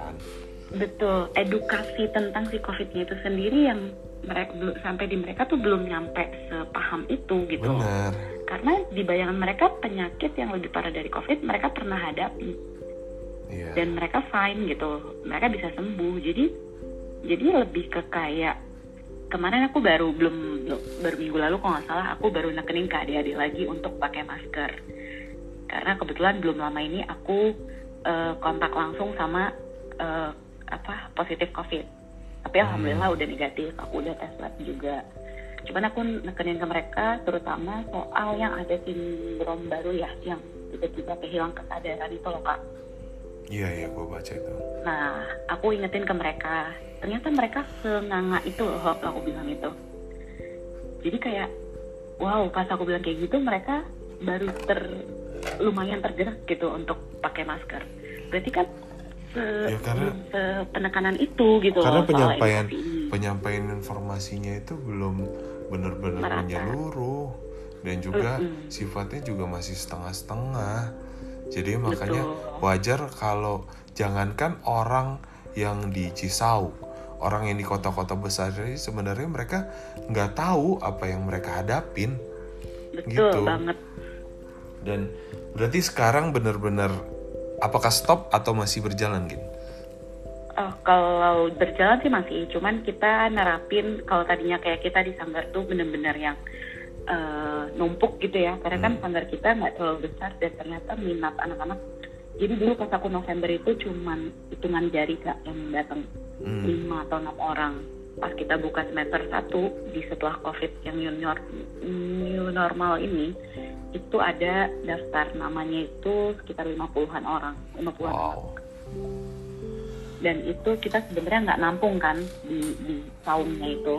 Betul. Edukasi tentang si covidnya itu sendiri yang mereka sampai di mereka tuh belum nyampe sepaham itu gitu. Bener. karena di bayangan mereka penyakit yang lebih parah dari covid mereka pernah hadapi. Iya. dan mereka fine gitu. Mereka bisa sembuh. Jadi jadi lebih ke kayak kemarin aku baru belum baru minggu lalu kalau nggak salah aku baru nekenin ke adik-adik lagi untuk pakai masker. Karena kebetulan belum lama ini aku eh, kontak langsung sama eh, apa positif covid tapi alhamdulillah udah negatif aku udah tes lab juga cuman aku nekenin ke mereka terutama soal yang ada sindrom baru ya yang tiba-tiba kehilang kesadaran itu loh kak Iya iya gue baca itu. Nah, aku ingetin ke mereka, ternyata mereka senganga itu loh aku bilang itu. Jadi kayak, wow, pas aku bilang kayak gitu, mereka baru ter lumayan tergerak gitu untuk pakai masker. Berarti kan Ya, karena- se penekanan itu gitu Karena loh penyampaian penyampaian informasinya itu belum benar-benar menyeluruh dan juga Mm-mm. sifatnya juga masih setengah-setengah. Jadi makanya Betul. wajar kalau jangankan orang yang di Cisauk, orang yang di kota-kota besar ini sebenarnya mereka nggak tahu apa yang mereka hadapin Betul gitu. banget. dan berarti sekarang benar-benar apakah stop atau masih berjalan gitu? Oh, kalau berjalan sih masih, cuman kita nerapin kalau tadinya kayak kita di sanggar tuh bener-bener yang uh, numpuk gitu ya, karena kan hmm. sanggar kita nggak terlalu besar dan ternyata minat anak-anak. Jadi dulu pas aku November itu cuman hitungan jari kak yang datang hmm. lima atau enam orang. Pas kita buka semester satu di setelah covid yang new, new normal ini, itu ada daftar namanya itu sekitar lima puluhan orang, lima puluhan. Wow. Dan itu kita sebenarnya nggak nampung kan di di saumnya itu.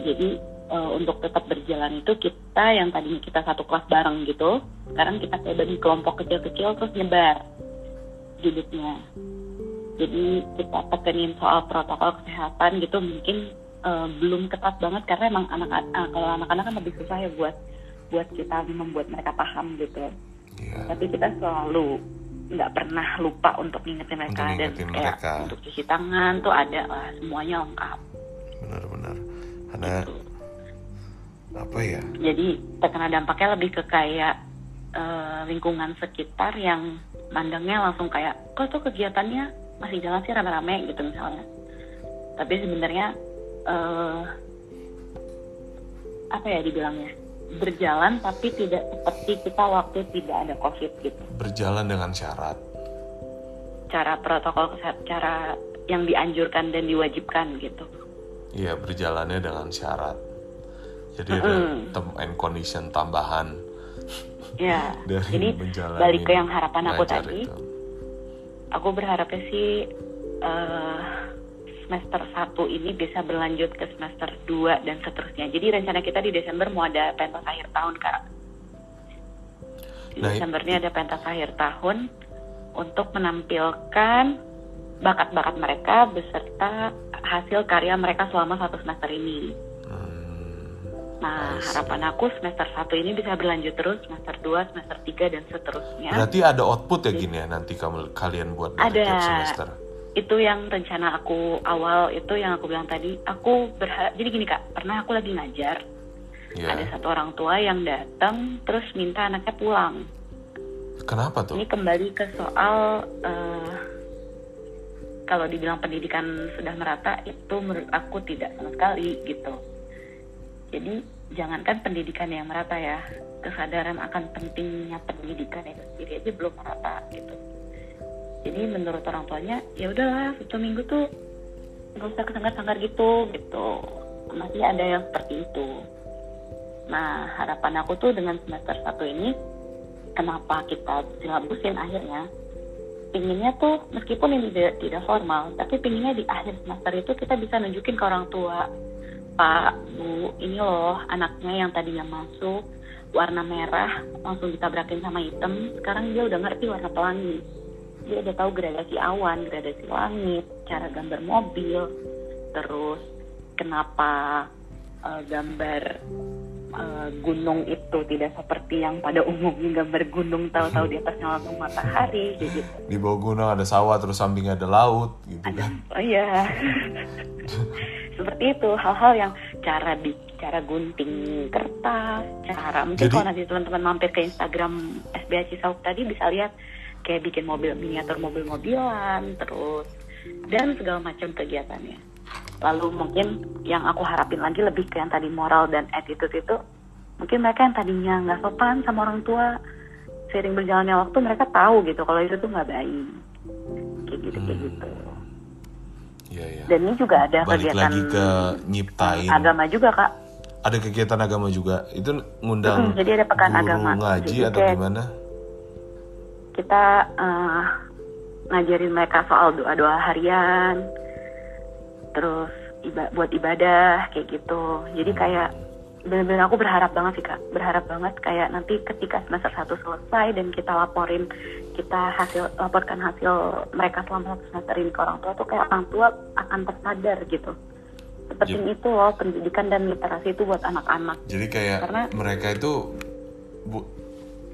Jadi uh, untuk tetap berjalan itu kita yang tadinya kita satu kelas bareng gitu sekarang kita kayak bagi kelompok kecil-kecil terus nyebar duduknya jadi kita tekenin soal protokol kesehatan gitu mungkin uh, belum ketat banget karena emang anak uh, kalau anak-anak kan lebih susah ya buat buat kita membuat mereka paham gitu yeah. tapi kita selalu nggak pernah lupa untuk ngingetin mereka untuk dan kayak mereka. untuk cuci tangan tuh ada lah semuanya lengkap benar-benar ada gitu. apa ya jadi terkena dampaknya lebih ke kayak uh, lingkungan sekitar yang mandangnya langsung kayak kok tuh kegiatannya masih jalan sih rame-rame gitu misalnya tapi sebenarnya uh, apa ya dibilangnya berjalan tapi tidak seperti kita waktu tidak ada covid gitu. Berjalan dengan syarat. Cara protokol kesehatan, cara yang dianjurkan dan diwajibkan gitu. Iya berjalannya dengan syarat. Jadi mm -hmm. ada term and condition tambahan. Ya. Jadi balik ke yang harapan aku tadi. Itu. Aku berharapnya sih uh, semester 1 ini bisa berlanjut ke semester 2 dan seterusnya. Jadi rencana kita di Desember mau ada pentas akhir tahun, Kak. Di nah, Desember ini ada pentas akhir tahun untuk menampilkan bakat-bakat mereka beserta hasil karya mereka selama satu semester ini. Nah, harapan aku semester 1 ini bisa berlanjut terus, semester 2, semester 3, dan seterusnya. Berarti ada output ya gini ya nanti kamu kalian buat ada, semester? itu yang rencana aku awal itu yang aku bilang tadi. Aku berharap jadi gini kak pernah aku lagi ngajar. Yeah. ada satu orang tua yang datang terus minta anaknya pulang. Kenapa tuh? Ini kembali ke soal uh, kalau dibilang pendidikan sudah merata itu menurut aku tidak sama sekali gitu. Jadi jangankan pendidikan yang merata ya kesadaran akan pentingnya pendidikan itu sendiri aja belum merata gitu. Jadi menurut orang tuanya ya udahlah satu minggu tuh nggak usah kesanggar-sanggar gitu gitu. Masih ada yang seperti itu. Nah harapan aku tuh dengan semester satu ini kenapa kita silabusin akhirnya? Pinginnya tuh meskipun ini tidak, tidak formal tapi pinginnya di akhir semester itu kita bisa nunjukin ke orang tua pak bu ini loh anaknya yang tadinya masuk warna merah langsung ditabrakin sama hitam sekarang dia udah ngerti warna pelangi. Dia udah tahu gradasi awan, gradasi langit, cara gambar mobil, terus kenapa uh, gambar uh, gunung itu tidak seperti yang pada umumnya gambar gunung tahu-tahu di atasnya langsung matahari gitu. Di bawah gunung ada sawah terus sampingnya ada laut gitu ada, kan. Oh iya. seperti itu hal-hal yang cara di cara gunting kertas, cara mungkin Jadi, kalau nanti teman-teman mampir ke Instagram SBH Cisauk tadi bisa lihat kayak bikin mobil miniatur mobil-mobilan terus dan segala macam kegiatannya lalu mungkin yang aku harapin lagi lebih ke yang tadi moral dan attitude itu mungkin mereka yang tadinya nggak sopan sama orang tua sering berjalannya waktu mereka tahu gitu kalau itu tuh nggak baik. Kayak gitu kayak hmm. gitu. Ya, ya. dan ini juga ada Balik kegiatan lagi ke nyiptain. agama juga kak. Ada kegiatan agama juga. Itu ngundang hmm, jadi ada pekan guru agama. ngaji jadi atau kayak, gimana? kita uh, ngajarin mereka soal doa-doa harian terus iba buat ibadah kayak gitu. Jadi kayak benar-benar aku berharap banget sih kak. Berharap banget kayak nanti ketika semester satu selesai dan kita laporin kita hasil laporkan hasil mereka selama satu semester ini ke orang tua tuh kayak orang tua akan tersadar gitu. Seperti itu loh pendidikan dan literasi itu buat anak-anak. Jadi kayak Karena, mereka itu bu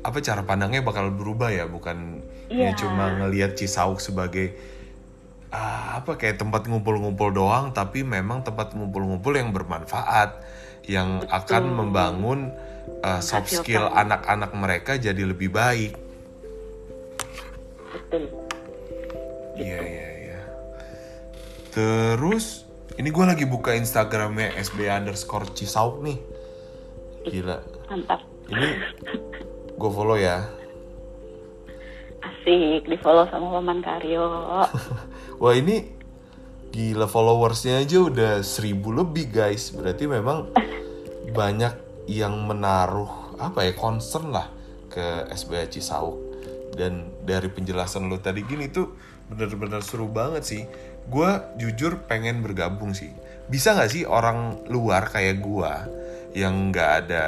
apa cara pandangnya bakal berubah ya? Bukan yeah. cuma ngelihat Cisauk sebagai uh, apa kayak tempat ngumpul-ngumpul doang tapi memang tempat ngumpul-ngumpul yang bermanfaat yang Betul. akan membangun uh, soft skill anak-anak mereka jadi lebih baik. betul Iya iya iya. Terus ini gue lagi buka Instagramnya SB underscore Cisauk nih. Gila. mantap Ini gue follow ya. asik di follow sama Paman Karyo Wah ini gila followersnya aja udah seribu lebih guys. Berarti memang banyak yang menaruh apa ya concern lah ke SBA Cisauk. Dan dari penjelasan lo tadi gini tuh bener-bener seru banget sih. Gue jujur pengen bergabung sih. Bisa nggak sih orang luar kayak gue yang nggak ada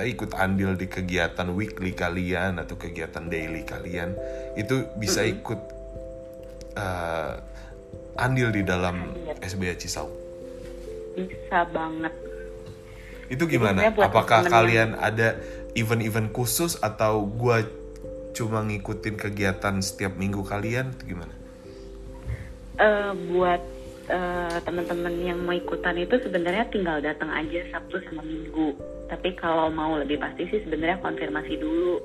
eh, ikut andil di kegiatan weekly kalian atau kegiatan daily kalian itu bisa ikut eh, andil di dalam SBA Cisauk. bisa banget Itu gimana? Apakah kalian ada event-event khusus atau gua cuma ngikutin kegiatan setiap minggu kalian? Itu gimana? Eh, buat eh, teman-teman yang mau ikutan itu sebenarnya tinggal datang aja Sabtu sama Minggu. Tapi kalau mau lebih pasti sih sebenarnya konfirmasi dulu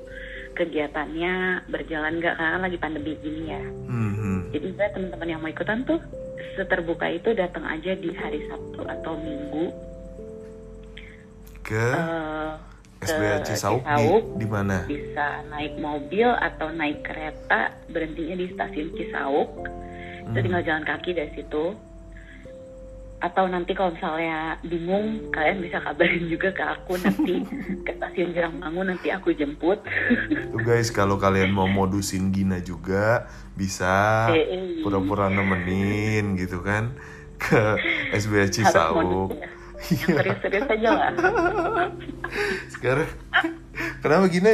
kegiatannya berjalan nggak karena lagi pandemi gini ya. Hmm, Jadi saya teman-teman yang mau ikutan tuh seterbuka itu datang aja di hari Sabtu atau Minggu. Ke eh, ke SBA Cisauk di di mana? bisa naik mobil atau naik kereta berhentinya di stasiun Cisauk. Itu tinggal jalan kaki dari situ atau nanti kalau misalnya bingung kalian bisa kabarin juga ke aku nanti ke stasiun Jerangmangu nanti aku jemput Tuh guys, kalau kalian mau modusin Gina juga bisa pura-pura nemenin gitu kan ke harus Cisauk. ya. yang serius-serius aja lah Sekarang kenapa Gina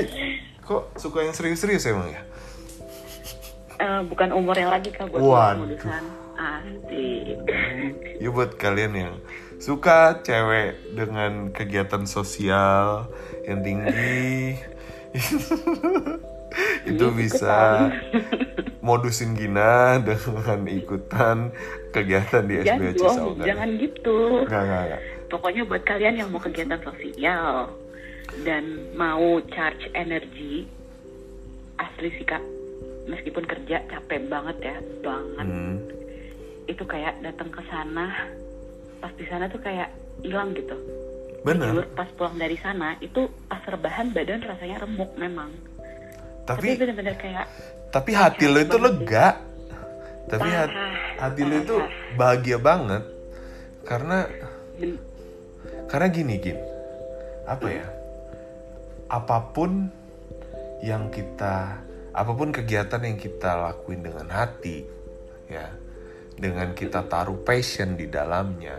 kok suka yang serius-serius emang ya? Eh, bukan umurnya lagi kak buat Waduh. modusan asik Ya buat kalian yang suka cewek dengan kegiatan sosial yang tinggi itu Iya, bisa modusin Gina dengan ikutan kegiatan di jangan dong jangan gitu Nggak, nggak, nggak. Pokoknya buat kalian yang mau kegiatan sosial dan mau charge energi, asli sih kak, meskipun kerja capek banget ya, banget. Hmm. Itu kayak datang ke sana, pas di sana tuh kayak hilang gitu. Bener. Jujur, pas pulang dari sana itu pas rebahan badan rasanya remuk memang. Tapi, Tapi bener-bener kayak tapi hati lo itu banget sih. lega. Tapi Parah, hati lo itu bahagia banget karena ben- karena gini gin apa ya apa pun yang kita apa pun kegiatan yang kita lakuin dengan hati ya dengan kita taruh passion di dalamnya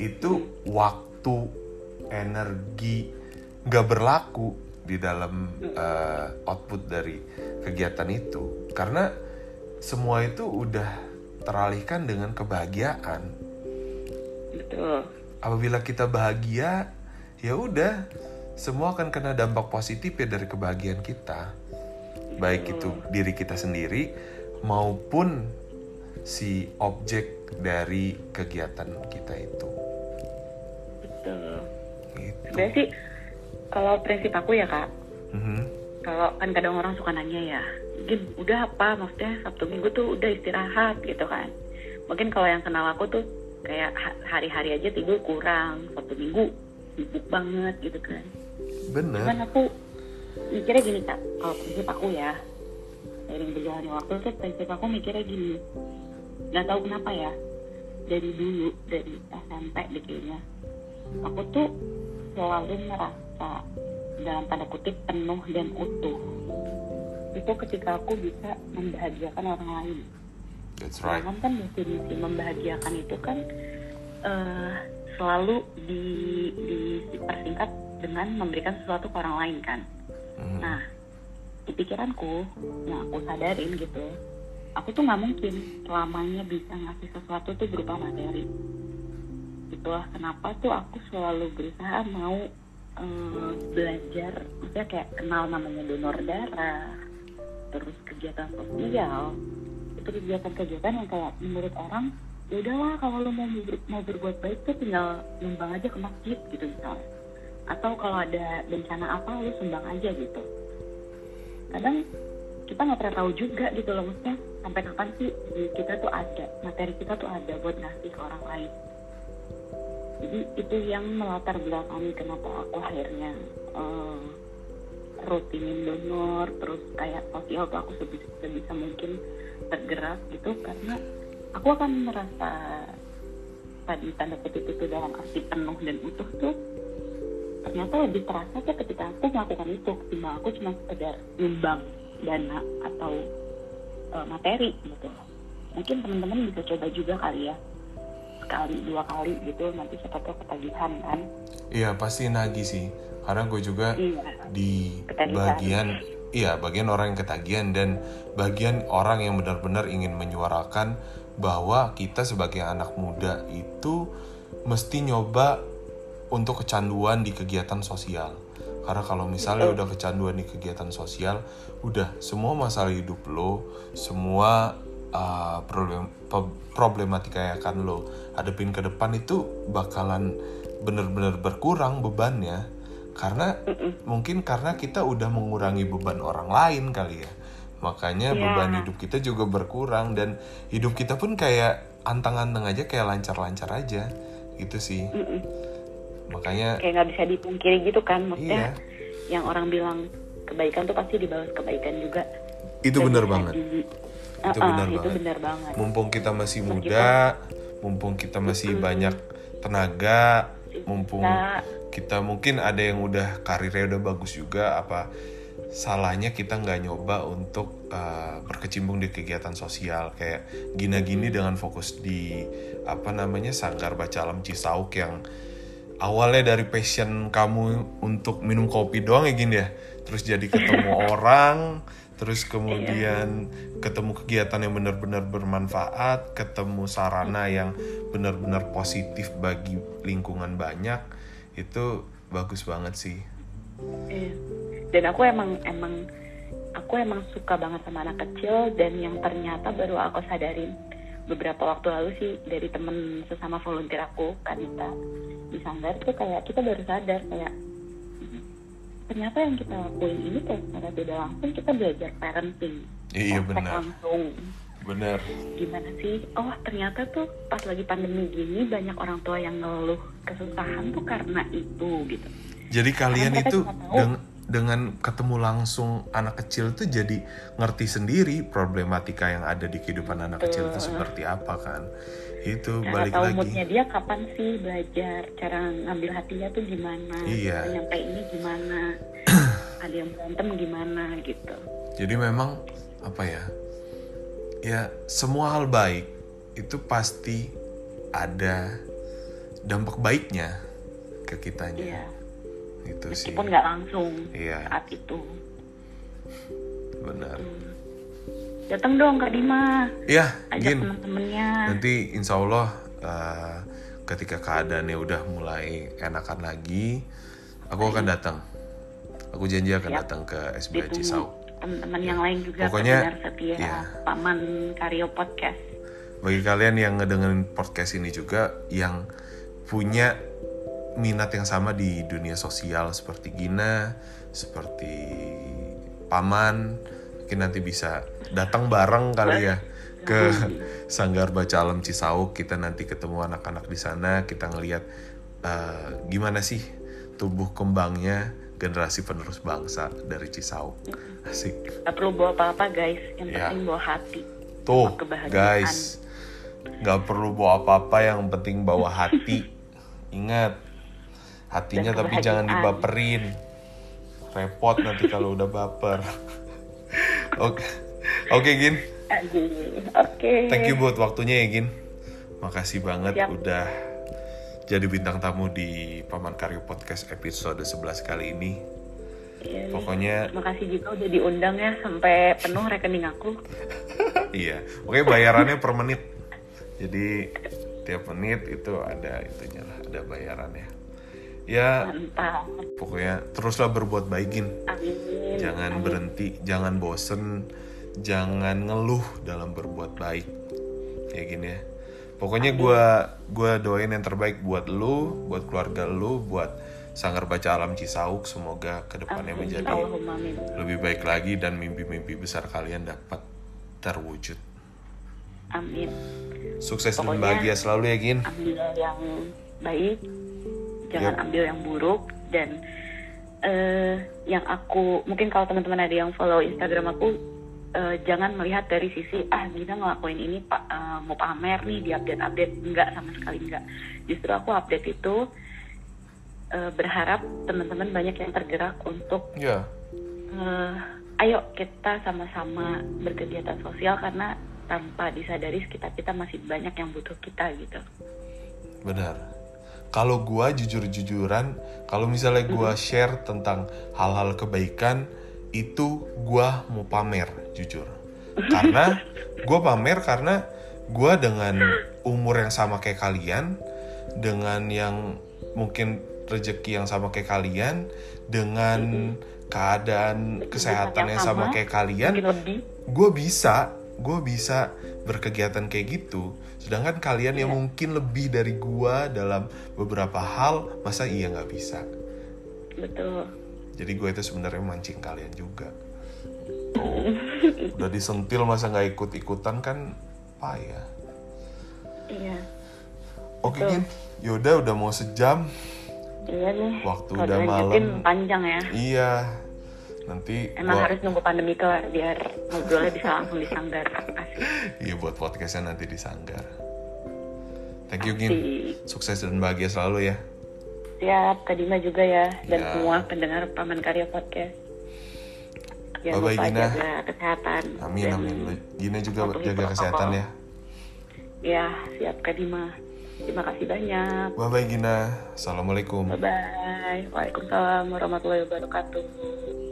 itu waktu energi nggak berlaku di dalam eh, output dari kegiatan itu. Karena semua itu udah teralihkan dengan kebahagiaan. Betul. apabila kita bahagia ya udah semua akan kena dampak positif ya dari kebahagiaan kita. Baik itu diri kita sendiri maupun si objek dari kegiatan kita itu Betul. gitu Sebenarnya sih kalau prinsip aku ya kak, Mhm. kalau kan kadang orang suka nanya ya, Gin udah apa? Maksudnya Sabtu Minggu tuh udah istirahat gitu kan? Mungkin kalau yang kenal aku tuh kayak ha- hari-hari aja tidur kurang, Sabtu Minggu sibuk banget gitu kan. Cuman bener aku mikirnya gini kak, kalau prinsip aku ya, seiring berjalannya waktu tuh prinsip aku mikirnya gini, nggak tahu kenapa ya, dari dulu dari SMP deh kayaknya, aku tuh selalu merasa dalam tanda kutip penuh dan utuh. Itu ketika aku bisa membahagiakan orang lain. that's right Sedangkan kan definisi membahagiakan itu kan eh, selalu di, dipersingkat dengan memberikan sesuatu ke orang lain kan. Mhm. Nah, di pikiranku yang aku sadarin gitu, aku tuh nggak mungkin selamanya bisa ngasih sesuatu tuh berupa materi. Itulah kenapa tuh aku selalu berusaha mau eh, belajar, maksudnya kayak kenal namanya donor darah, terus kegiatan sosial, itu kegiatan-kegiatan yang kayak menurut orang ya udahlah kalau lo mau mau berbuat baik tuh tinggal nyumbang aja ke masjid gitu misalnya. Atau kalau ada bencana apa lo sumbang aja gitu. Kadang kita nggak pernah tahu juga gitu loh maksudnya sampai kapan sih kita tuh ada materi kita tuh ada buat ngasih ke orang lain. Jadi itu yang melatar belakangi kenapa aku akhirnya uh, rutinin donor terus kayak sosial tuh aku sebisa, sebisa mungkin tergerak gitu. Karena aku akan merasa tadi tanda kutip itu dalam arti penuh dan utuh tuh ternyata lebih terasa sih ketika aku melakukan itu. Ketimbang aku cuma sekedar nyumbang dana atau uh, materi gitu mungkin teman-teman bisa coba juga kali ya sekali dua kali gitu nanti siapa tahu ketagihan kan iya pasti nagih sih karena gue juga iya, di ketagihan. bagian iya bagian orang yang ketagihan dan bagian orang yang benar-benar ingin menyuarakan bahwa kita sebagai anak muda itu mesti nyoba untuk kecanduan di kegiatan sosial. Karena kalau misalnya udah kecanduan di kegiatan sosial, udah semua masalah hidup lo, semua uh, problem problematika yang akan lo hadapin ke depan itu bakalan bener-bener berkurang bebannya. Karena mungkin karena kita udah mengurangi beban orang lain kali ya. Makanya yeah. beban hidup kita juga berkurang dan hidup kita pun kayak antang-antang aja kayak lancar-lancar aja. Gitu sih. Mm -mm makanya kayak nggak bisa dipungkiri gitu kan maksudnya iya. yang orang bilang kebaikan tuh pasti dibalas kebaikan juga itu benar banget di, itu uh, benar banget. benar banget mumpung kita masih muda mumpung kita masih hmm. banyak tenaga mumpung nah. kita mungkin ada yang udah karirnya udah bagus juga apa salahnya kita nggak nyoba untuk uh, berkecimpung di kegiatan sosial kayak gina-gini dengan fokus di apa namanya sanggar baca alam Cisauk yang awalnya dari passion kamu untuk minum kopi doang ya gini ya? Terus jadi ketemu orang terus kemudian ketemu kegiatan yang benar-benar bermanfaat ketemu sarana yang benar-benar positif bagi lingkungan banyak itu bagus banget sih. Iya. dan aku emang emang aku emang suka banget sama anak kecil dan yang ternyata baru aku sadarin beberapa waktu lalu sih dari temen sesama volunteer aku Kanita di Sanggar tuh kayak kita baru sadar kayak ternyata yang kita lakuin ini kayak secara tidak langsung kita belajar parenting. Iya benar. langsung. Benar. Gimana sih? Oh ternyata tuh pas lagi pandemi gini banyak orang tua yang ngeluh kesusahan tuh karena itu gitu. Jadi kalian itu dengan dengan ketemu langsung anak kecil tuh jadi ngerti sendiri problematika yang ada di kehidupan anak kecil itu seperti apa kan. Itu cara balik tahu lagi. moodnya dia kapan sih belajar? Cara ngambil hatinya tuh gimana? Iya. nyampe ini gimana? Ada yang berantem gimana gitu. Jadi memang apa ya ya semua hal baik itu pasti ada dampak baiknya ke kitanya. Iya itu sih. Meskipun nggak langsung iya. saat itu. Benar. Hmm. datang dong kak Dima. Iya ajak teman-temannya. Nanti insya Allah uh, ketika keadaannya udah mulai enakan lagi aku akan datang. Aku janji akan Siap. datang ke SBH Cisau. teman-teman yang lain juga pokoknya setia ya. paman Karyo Podcast. Bagi kalian yang ngedengerin podcast ini juga yang punya minat yang sama di dunia sosial seperti Gina, seperti Paman, mungkin nanti bisa datang bareng kali ya ke Sanggar Baca Alam Cisauk. Kita nanti ketemu anak-anak di sana, kita ngelihat uh, gimana sih tubuh kembangnya generasi penerus bangsa dari Cisauk. Asik. Gak perlu bawa apa-apa guys, yang ya. penting bawa hati. Tuh, guys, gak perlu bawa apa-apa, yang penting bawa hati. Ingat, hatinya tapi jangan dibaperin repot nanti kalau udah baper oke oke okay, gin oke okay. thank you buat waktunya ya gin makasih banget Siap. udah jadi bintang tamu di Paman Karyo Podcast episode 11 kali ini Iya, Pokoknya makasih juga udah diundang ya sampai penuh rekening aku. iya, oke bayarannya per menit. Jadi tiap menit itu ada itunya lah, ada bayarannya ya Mantap. pokoknya teruslah berbuat baikin jangan Amin. berhenti jangan bosen jangan ngeluh dalam berbuat baik ya gini ya pokoknya gue gue doain yang terbaik buat lu buat keluarga lu buat Sanggar Baca Alam Cisauk semoga ke depannya Amin. menjadi amin. lebih baik lagi dan mimpi-mimpi besar kalian dapat terwujud. Amin. Sukses dan bahagia selalu ya Gin. Ambil yang baik, jangan Yap. ambil yang buruk dan eh yang aku mungkin kalau teman-teman ada yang follow Instagram aku eh, jangan melihat dari sisi ah Gina ngelakuin ini pak eh, mau pamer nih di update update enggak sama sekali enggak justru aku update itu eh, berharap teman-teman banyak yang tergerak untuk Ya, eh, ayo kita sama-sama berkegiatan sosial karena tanpa disadari sekitar kita masih banyak yang butuh kita gitu. benar. Kalau gua jujur-jujuran, kalau misalnya gua share tentang hal-hal kebaikan, itu gua mau pamer, jujur. Karena gua pamer karena gua dengan umur yang sama kayak kalian, dengan yang mungkin rezeki yang sama kayak kalian, dengan keadaan kesehatan yang sama kayak kalian, gue bisa gue bisa berkegiatan kayak gitu sedangkan kalian yang mungkin lebih dari gue dalam beberapa hal masa iya nggak bisa Betul. jadi gue itu sebenarnya mancing kalian juga Tuh, udah disentil masa nggak ikut ikutan kan payah Iya. oke. Gin yaudah udah mau sejam Iya nih. Waktu Kalau udah malam. panjang ya. iya nanti Emang gua- harus nunggu pandemi kelar biar ngobrolnya bisa langsung disanggar. Iya buat podcastnya nanti disanggar thank you Gin sukses dan bahagia selalu ya Siap, Kak Dima juga ya. Dan Ya. semua pendengar Paman Karya Podcast. Jangan Bye-bye, lupa Gina. jaga kesehatan. amin dan amin Gina juga jaga kesehatan ya Ya, siap Kak Dima. Terima kasih banyak. Bye bye Gina. Assalamualaikum. Bye-bye. Waalaikumsalam warahmatullahi wabarakatuh.